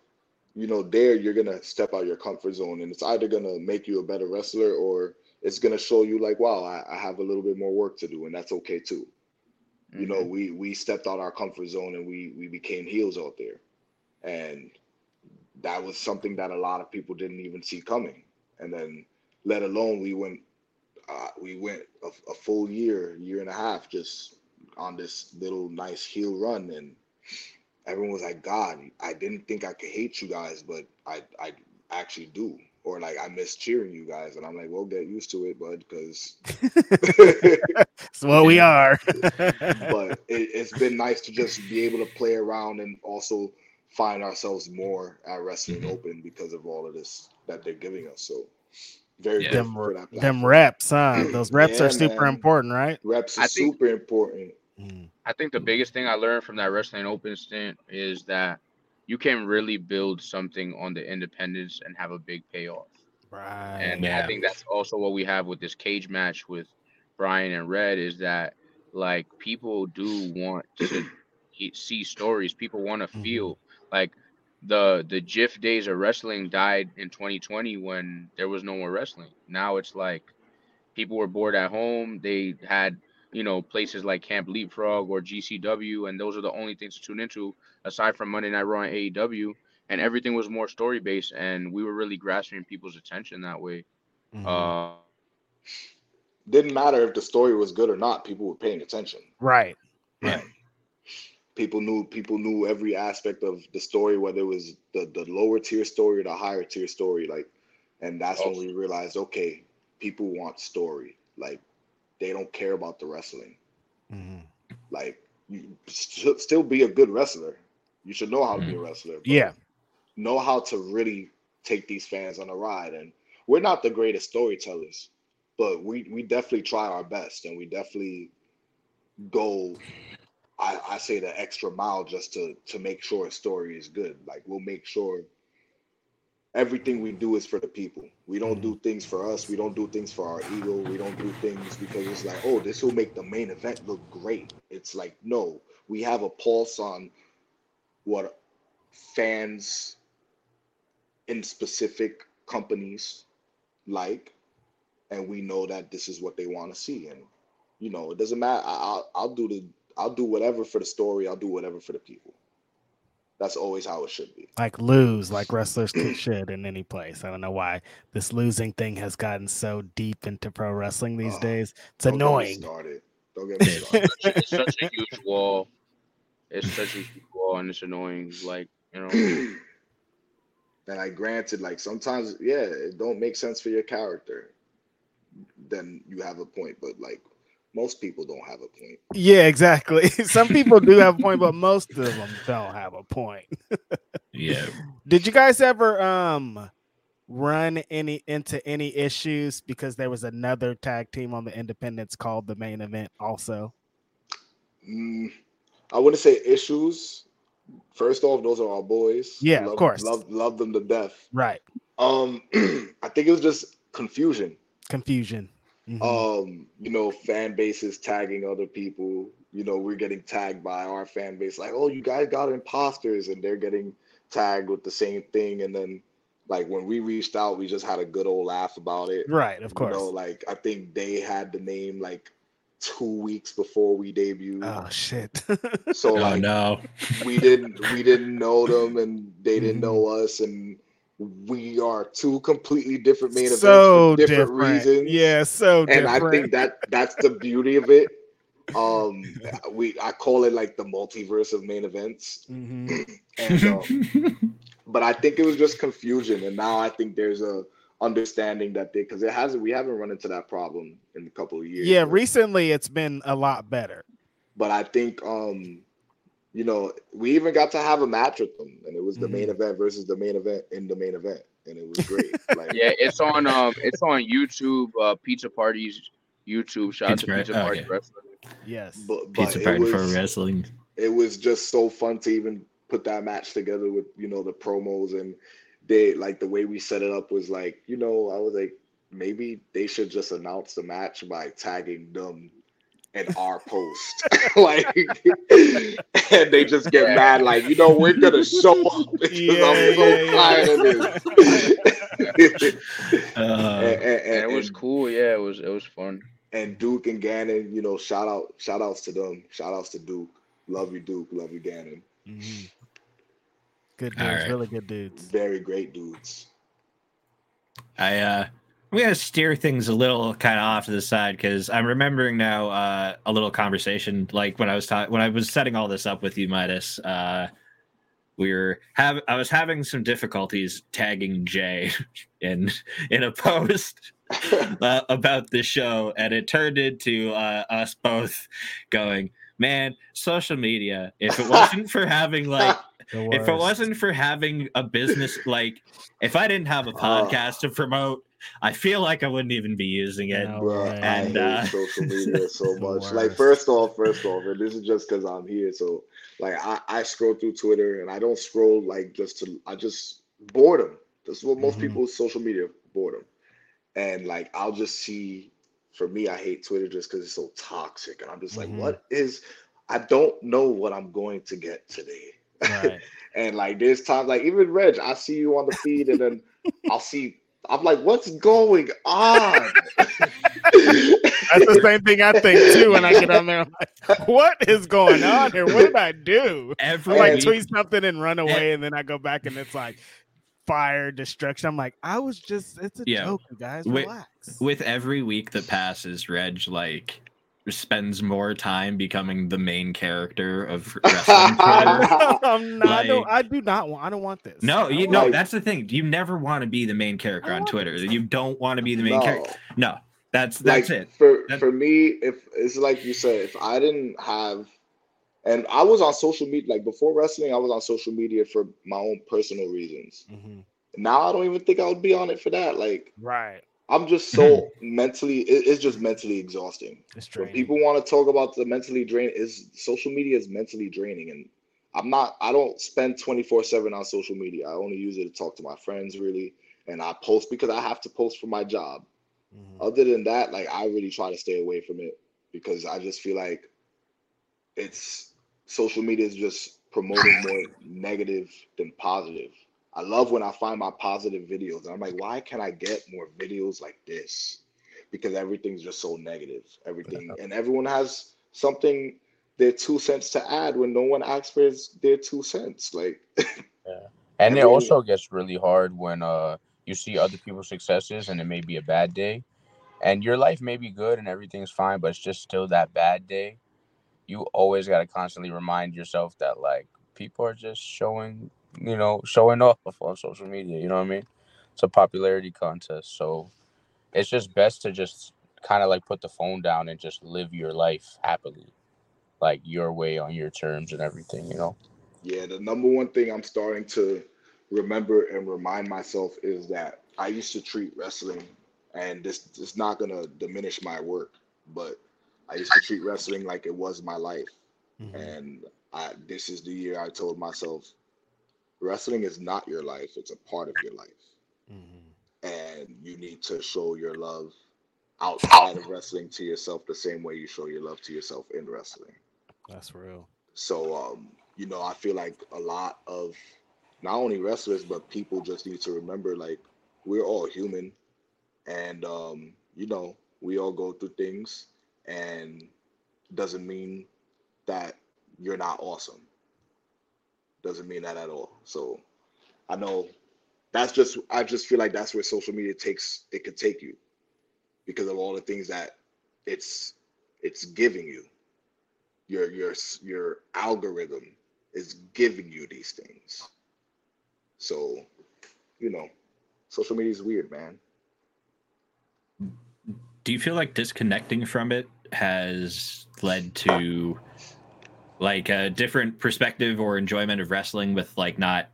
you know there you're gonna step out your comfort zone and it's either gonna make you a better wrestler or it's gonna show you like wow I, I have a little bit more work to do and that's okay too you know Mhm. we we stepped out our comfort zone and we we became heels out there and that was something that a lot of people didn't even see coming and then let alone we went uh, we went a, a full year year and a half just on this little nice heel run. And everyone was like god i didn't think i could hate you guys but i i actually do. Or like i miss cheering you guys. And i'm like well get used to it bud because That's what we are. but it, it's been nice to just be able to play around and also find ourselves more at wrestling Mhm. open because of all of this that they're giving us. So very Yeah. them, for that them platform. reps, huh? Those reps Yeah, are super man. important, right? reps I is think- super important. Mm. I think the biggest thing I learned from that wrestling open stint is that you can really build something on the independence and have a big payoff. Right. And Yeah. I think that's also what we have with this cage match with Brian and Red is that like people do want to see stories. People want to Mhm. feel like the the GIF days of wrestling died in 2020 when there was no more wrestling. Now it's like people were bored at home. They had you know places like Camp Leapfrog or GCW, and those are the only things to tune into aside from Monday Night Raw and AEW. And everything was more story based, and we were really grasping people's attention that way. Mhm. Uh, Didn't matter if the story was good or not, people were paying attention. right. Right. People knew people knew every aspect of the story, whether it was the the lower tier story or the higher tier story. Like, and that's when we realized, okay, people want story. Like, they don't care about the wrestling. Mhm. Like, you should still be a good wrestler. You should know how to be a wrestler. but Yeah. know how to really take these fans on a ride. And we're not the greatest storytellers, but we we definitely try our best, and we definitely go. I, I say the extra mile just to to make sure a story is good. Like we'll make sure everything we do is for the people. We don't do mm-hmm. things for us. We don't do things for our ego. We don't do things because it's like, oh, this will make the main event look great. It's like, no, we have a pulse on what fans in specific companies like, and we know that this is what they want to see. And you know, it doesn't matter. I- I'll I'll do the I'll do whatever for the story. I'll do whatever for the people. That's always how it should be. Like lose, like wrestlers could, should in any place. I don't know why this losing thing has gotten so deep into pro wrestling these Oh, days. It's Don't get me annoying. started. Don't get me started. it's such a huge wall. It's such a huge wall, and it's annoying. Like you know, and I granted, like sometimes, yeah, it don't make sense for your character. Then you have a point, but like most people don't have a point. Yeah, exactly. Some people do have a point, but most of them don't have a point. Yeah. Did you guys ever um run any into any issues because there was another tag team on the independents called the main event also? Mm, I wouldn't say issues. First off, those are our boys. Yeah, of course. Love love them to death. Right. Um, I think it was just confusion. Confusion. Mhm. um you know fan bases tagging other people you know we're getting tagged by our fan base like oh you guys got imposters and they're getting tagged with the same thing and then like when we reached out we just had a good old laugh about it right, of course. you know like i think they had the name like two weeks before we debuted oh shit. so Oh like no. we didn't we didn't know them and they didn't Mhm. know us and we are two completely different main events so for different, different. reasons Yeah, so and different. I think that that's the beauty of it. Um, we I call it like the multiverse of main events, Mhm. and um, but I think it was just confusion, and now I think there's a understanding that they because it hasn't we haven't run into that problem in a couple of years. yeah, recently it's been a lot better. but I think um, you know, we even got to have a match with them, and it was the main event versus the main event in the main event, and it was great. Like, yeah, it's on um, it's on YouTube. Uh, Pizza Parties YouTube. Shout out Pizza to Party- Pizza Party okay. Wrestling. Yes. but, but Pizza it party for wrestling. it was just so fun to even put that match together with you know the promos and they like the way we set it up was like you know I was like maybe they should just announce the match by tagging them in our post like and they just get mad like you know we're gonna show up because Yeah, I'm so yeah, tired of this Uh, and, and, And and, it was cool. Yeah, it was it was fun. and Duke and Gannon, you know, shout out, shout outs to them. Shout outs to Duke. Love you, Duke. Love you, Gannon. Mhm. Good dudes, All right. really good dudes. Very great dudes. I uh I'm gonna steer things a little kind of off to the side because I'm remembering now uh, a little conversation like when I was talking when I was setting all this up with you, Midas. Uh, we were have I was having some difficulties tagging Jay in in a post uh, about the show, and it turned into uh, us both going, "Man, social media. If it wasn't for having like if it wasn't for having a business like if I didn't have a Oh. podcast to promote, I feel like I wouldn't even be using it. No Bruh, way. I hate uh, social media so much. Like, first off, first off, and this is just because I'm here. So, like, I, I scroll through Twitter and I don't scroll like just to, I just boredom. This is what most Mhm. people social media boredom. And like, I'll just see. For me, I hate Twitter just because it's so toxic, and I'm just like, Mhm. what is? I don't know what I'm going to get today. Right. And like there's times like even Reg, I see you on the feed and then I'll see I'm like, what's going on? That's the same thing I think too when I get on there. I'm like, what is going on here? What did I do? I Every like week, tweet something and run away, and then I go back and it's like fire, destruction. I'm like, I was just, it's a Yeah. joke, guys. Wait, Relax. with every week that passes, Reg like spends more time becoming the main character of wrestling. Twitter. I'm not, I, don't, I do not want. I don't want this. No, I you don't know Like- that's the thing. You never want to be the main character on Twitter. this. You don't want to be the main no. character. No, that's that's like it. for That- for me if it's like you said if i didn't have and i was on social media like before wrestling i was on social media for my own personal reasons Mhm. now i don't even think i would be on it for that like Right. I'm just so mentally it- it's just mentally exhausting It's when people want to talk about the mentally drain is social media is mentally draining and i'm not i don't spend 24 7 on social media i only use it to talk to my friends really and i post because i have to post for my job Mhm. other than that, like I really try to stay away from it because I just feel like it's social media is just promoting more negative than positive. I love when I find my positive videos and I'm like, why can't I get more videos like this? Because everything's just so negative. Everything and everyone has something their two cents to add when no one asks for his, their two cents. Like yeah. And it also gets really hard when uh you see other people's successes and it may be a bad day. And your life may be good and everything's fine, but it's just still that bad day. You always gotta constantly remind yourself that like people are just showing, you know, showing off on social media. You know what I mean? It's a popularity contest. So it's just best to just kind of like put the phone down and just live your life happily. Like your way on your terms and everything, you know? Yeah, the number one thing I'm starting to remember and remind myself is that I used to treat wrestling, and this is not gonna diminish my work, but I used to treat wrestling like it was my life. Mhm. And I, this is the year I told myself, wrestling is not your life; it's a part of your life, Mhm. and you need to show your love outside of wrestling to yourself the same way you show your love to yourself in wrestling. That's real. So, um, you know, I feel like a lot of not only wrestlers, but people just need to remember like we're all human and, um, you know, we all go through things and doesn't mean that you're not awesome. Doesn't mean that at all. So I know that's just, I just feel like that's where social media takes, it could take you because of all the things that it's, it's giving you your your your algorithm is giving you these things. So, you know, social media is weird, man. Do you feel like disconnecting from it has led to like a different perspective or enjoyment of wrestling with like not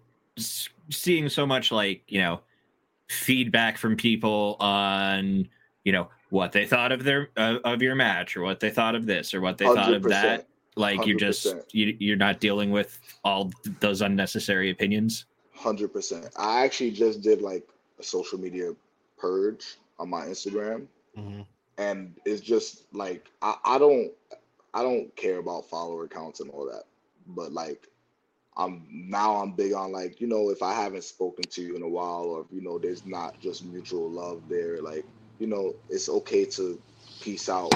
seeing so much like, you know, feedback from people on, you know, what they thought of their uh, of your match or what they thought of this or what they thought of that? Like you just 100%. you, you're not dealing with all those unnecessary opinions. Hundred percent. I actually just did like a social media purge on my Instagram, Mhm. and it's just like I, I don't I don't care about follower counts and all that, but like I'm now I'm big on like you know if I haven't spoken to you in a while or if you know there's not just mutual love there, like you know it's okay to peace out,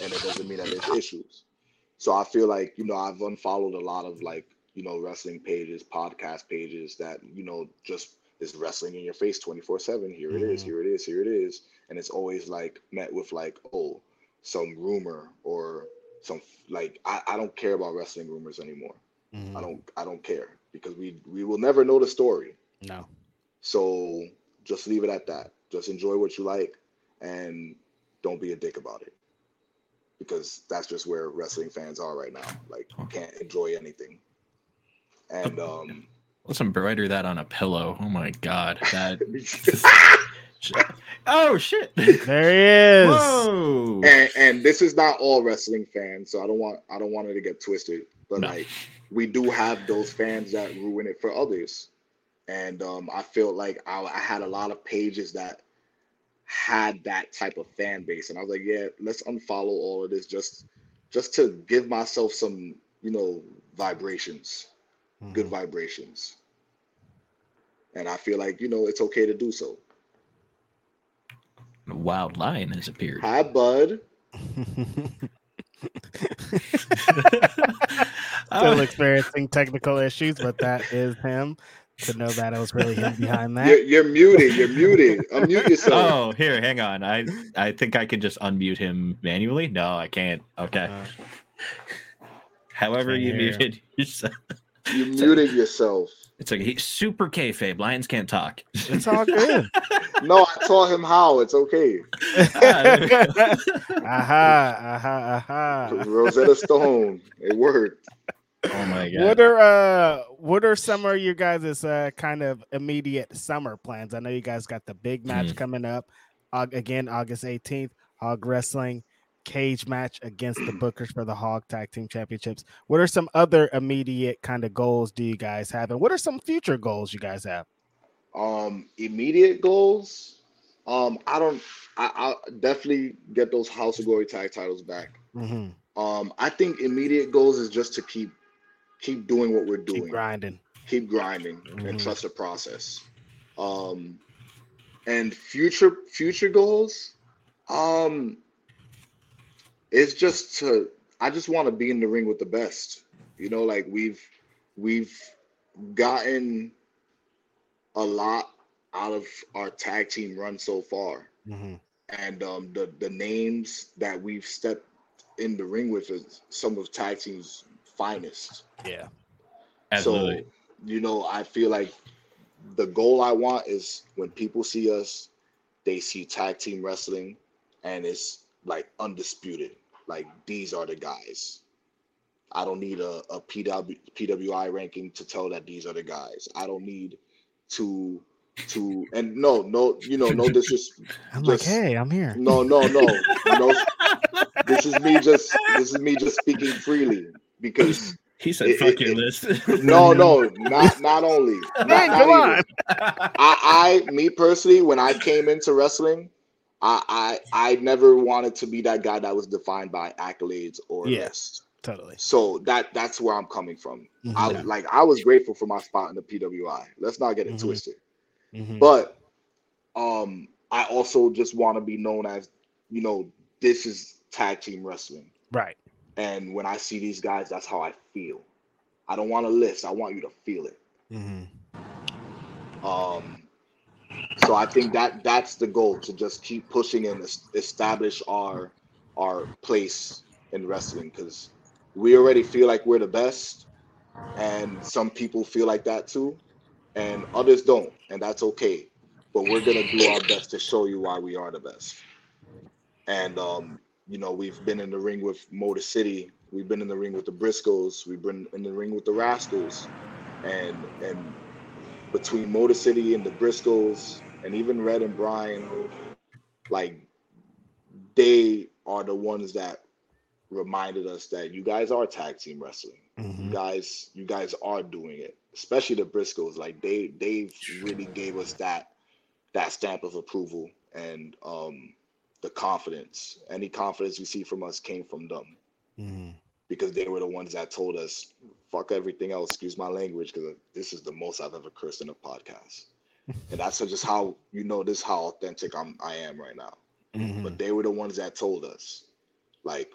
and it doesn't mean that there's issues. So I feel like you know I've unfollowed a lot of like you know wrestling pages, podcast pages that you know just is wrestling in your face 24 7 here it is Mhm. here it is here it is and it's always like met with like oh some rumor or some like I, I don't care about wrestling rumors anymore Mhm. i don't i don't care because we we will never know the story No. so just leave it at that just enjoy what you like and don't be a dick about it because that's just where wrestling fans are right now like you can't enjoy anything and um Let's embroider that on a pillow. Oh my god. That Oh shit. There he is. Whoa. and and this is not all wrestling fans, so I don't want I don't want it to get twisted. But No. like we do have those fans that ruin it for others, and um, I felt like I, I had a lot of pages that had that type of fan base, and I was like, yeah, let's unfollow all of this just just to give myself some you know vibrations, good Mhm. vibrations, and I feel like you know it's okay to do so. A wild lion has appeared. Hi, bud. Still experiencing technical issues, but that is him. to know that it was really him behind You're, that. you're muted. You're muted. Unmute yourself. Oh, here, hang on. I I think I can just unmute him manually. No, I can't. Okay. Uh, However, you muted yourself. You muted yourself. It's like he's super kayfabe. Lions can't talk. it's all good. No, I taught him how. It's okay. aha, aha, aha. Rosetta Stone. It worked. oh my god. What are uh what are some of you guys' uh kind of immediate summer plans? I know you guys got the big match Hmm. coming up uh, again August 18th, Hog Wrestling cage match against the Bookers for the Hog Tag Team Championships. What are some other immediate kind of goals do you guys have? And what are some future goals you guys have? Um, immediate goals. Um, I don't. I, I'll definitely get those House of Glory tag titles back. Mhm. Um, I think immediate goals is just to keep keep doing what we're Keep doing. grinding. keep grinding Mhm. and trust the process. Um, and future future goals, um, it's just to I just want to be in the ring with the best. You know, like we've we've gotten a lot out of our tag team run so far, Mhm. and um, the the names that we've stepped in the ring with is some of tag team's finest. Yeah. Absolutely. So, you know, I feel like the goal I want is when people see us, they see tag team wrestling and it's like undisputed. Like these are the guys. I don't need a, a PW, PWI ranking to tell that these are the guys. I don't need to to and no no you know no disrespect I'm Just- like, hey, I'm here. no no no no this is me just this is me just speaking freely because he said, it- "Fuck it- your it- list." no no not not only not, Hey, not come even. on. I, I, me personally, when I came into wrestling, I, I, I never wanted to be that guy that was defined by accolades or Yeah. Totally. So that that's where I'm coming from. I Mhm. like I was grateful for my spot in the PWI. Let's not get it Mhm. twisted. Mhm. But um, I also just want to be known as, you know, this is tag team wrestling. Right. And when I see these guys, that's how I feel. I don't want a list. I want you to feel it. Mhm. Um, so I think that that's the goal to just keep pushing and establish our our place in wrestling because we already feel like we're the best, and some people feel like that too, and others don't, and that's okay. But we're gonna do our best to show you why we are the best. And um, you know, we've been in the ring with Motor City, we've been in the ring with the Briscoes, we've been in the ring with the Rascals, and and between Motor City and the Briscoes and even Red and Brian, like they are the ones that reminded us that you guys are tag team wrestling. You Mhm. guys, you guys are doing it. Especially the Briscoes, like they they really gave us that that stamp of approval and um the confidence. Any confidence you see from us came from them Mhm. because they were the ones that told us, fuck everything else, excuse my language, because this is the most I've ever cursed in a podcast. And that's just how you know this how authentic I'm I am right now. Mhm. But they were the ones that told us, like,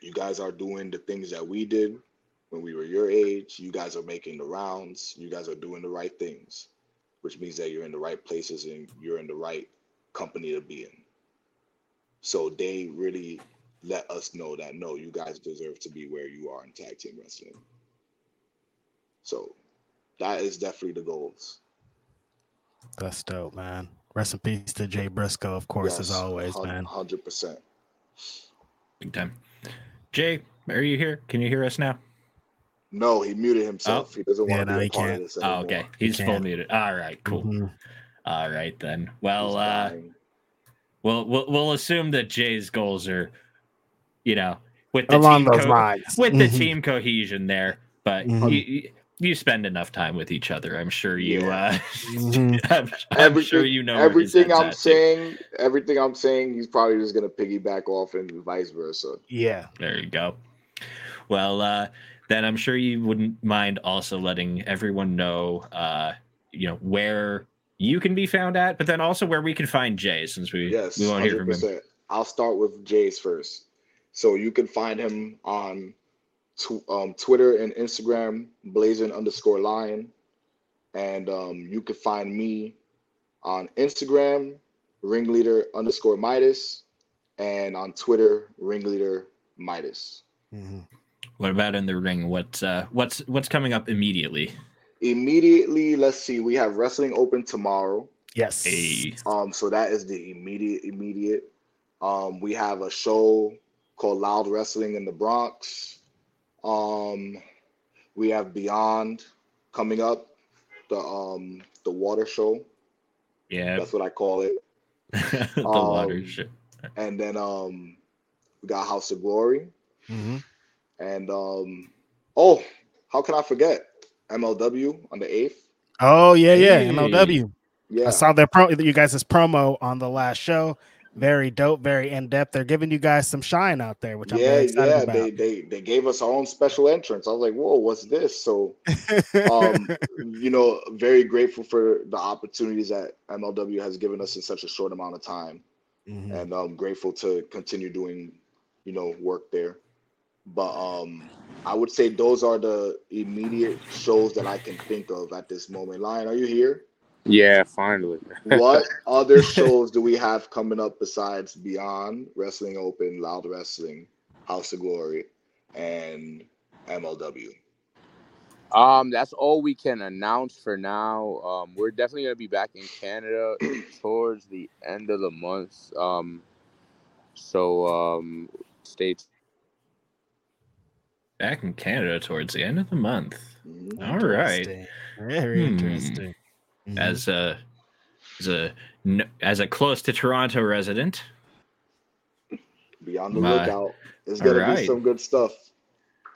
you guys are doing the things that we did when we were your age. You guys are making the rounds. You guys are doing the right things, which means that you're in the right places and you're in the right company to be in. So they really let us know that no, you guys deserve to be where you are in tag team wrestling. So that is definitely the goals. That's dope, man. Rest in peace to Jay Briscoe, of course, as Yes, always, hun- man. Hundred percent. Big time. Jay, are you here? Can you hear us now? No, he muted himself. He doesn't Yeah, want to no, be he a part can't. of this Oh, okay. He's full muted. All right, cool. Mhm. All right then. Well, uh, dying. we'll we'll we'll assume that Jay's goals are, you know, with the Along team those co- lines. with the Mhm. team cohesion there. But Mhm. you, you you spend enough time with each other. I'm sure you. Yeah. Uh, Mhm. I'm, I'm Everything, sure you know everything I'm at, too. saying. Everything I'm saying, he's probably just gonna piggyback off and vice versa. Yeah. There you go. Well, uh, then I'm sure you wouldn't mind also letting everyone know, uh, you know, where you can be found at, but then also where we can find Jay, since we Yes, we won't hear from him. I'll start with Jay's first. So you can find him on tw- um, Twitter and Instagram, blazing underscore lion. and um, you can find me on Instagram, ringleader underscore Midas, and on Twitter, ringleader Midas. Mhm. What about in the ring? What's uh, what's what's coming up immediately? Immediately, let's see, we have wrestling open tomorrow. Yes. Hey, Um, so that is the immediate immediate. Um, we have a show called Loud Wrestling in the Bronx. Um, we have Beyond coming up, the um the water show. yeah, That's what I call it. the water Um, shit. And then um we got House of Glory. Mhm. And um oh, how can I forget? MLW on the eighth. Oh yeah, yeah. Hey. MLW. Yeah. I saw their pro you guys' promo on the last show. Very dope, very in depth. They're giving you guys some shine out there, which I'm yeah, very excited yeah. about. They they they gave us our own special entrance. I was like, whoa, what's this? So um, you know, very grateful for the opportunities that MLW has given us in such a short amount of time, Mhm. and I'm grateful to continue doing, you know, work there. But um, I would say those are the immediate shows that I can think of at this moment. Lyon, are you here? Yeah, finally. What other shows do we have coming up besides Beyond Wrestling Open, Loud Wrestling, House of Glory, and MLW? Um, that's all we can announce for now. Um, we're definitely gonna be back in Canada towards the end of the month. Um, so um, stay. T- Back in Canada towards the end of the month. Mhm. All right. Very Hmm. interesting. Mhm. As a as a as a close to Toronto resident, Be on the My- lookout. There's gonna Alright. be some good stuff.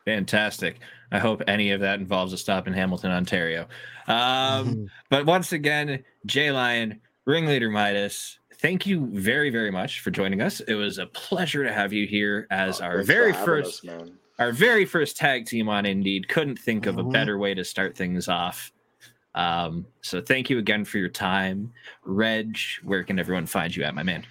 fantastic. I hope any of that involves a stop in Hamilton, Ontario. Um, Mhm. But once again, Jay Lyon, ringleader Midas, thank you very, very much for joining us. It was a pleasure to have you here as Uh, our very first us, man. our very first tag team on Indied. Couldn't think of a Mhm. better way to start things off. Um, so thank you again for your time. Reg, where can everyone find you at, my man?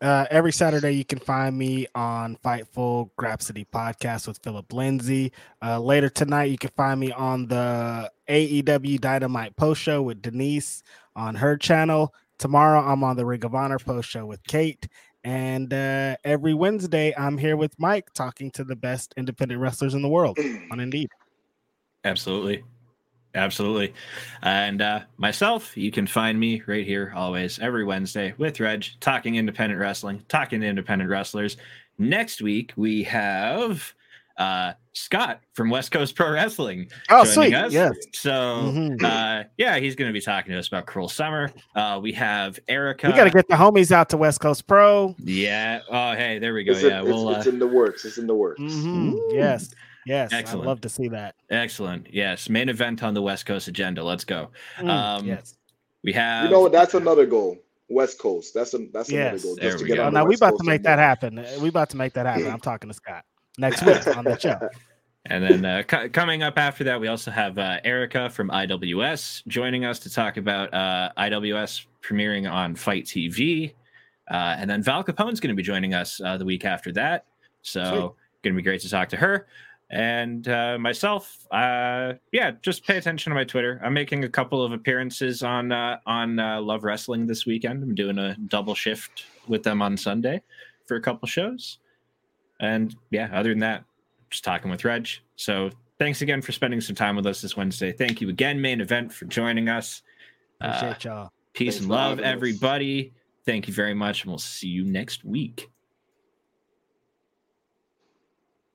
Uh, every Saturday, you can find me on Fightful Grapsody podcast with Philip Lindsay. Uh, later tonight, you can find me on the AEW Dynamite post show with Denise on her channel. Tomorrow, I'm on the Ring of Honor post show with Kate. And uh, every Wednesday, I'm here with Mike talking to the best independent wrestlers in the world on Indied. Absolutely. Absolutely. And uh, myself, you can find me right here always every Wednesday with Reg talking independent wrestling, talking to independent wrestlers. Next week, we have uh, Scott from West Coast Pro Wrestling. Oh, joining sweet. us. Yes. So, Mhm. uh, yeah, he's going to be talking to us about Cruel Summer. Uh, we have Erica. We got to get the homies out to West Coast Pro. Yeah. Oh, hey, there we go. It's, in- Yeah. it's- Well, it's uh, in the works. It's in the works. Mhm. Ooh. Yes. Yes. Excellent. I'd love to see that. excellent. Yes. Mane Event on the West Coast agenda. Let's go. Mm, Um, yes. We have. You know what? That's another goal. West Coast. That's a that's another Yes. goal. There Just to we get go. Oh, on now we West about to make that happen. We about to make that happen. I'm talking to Scott next week on the show. And then uh, co- coming up after that, we also have uh, Erica from IWS joining us to talk about uh, IWS premiering on FITE TV. Uh, and then Val Capone's going to be joining us uh, the week after that. So, Sweet. going to be great to talk to her. And uh, myself, uh, yeah, just pay attention to my Twitter. I'm making a couple of appearances on uh, on uh, Love Wrestling this weekend. I'm doing a double shift with them on Sunday for a couple shows. And yeah, other than that, just talking with Reg. So thanks again for spending some time with us this Wednesday. Thank you again, Mane Event, for joining us. Uh, Appreciate y'all. peace Thanks and love, everybody. Thank you very much, and we'll see you next week.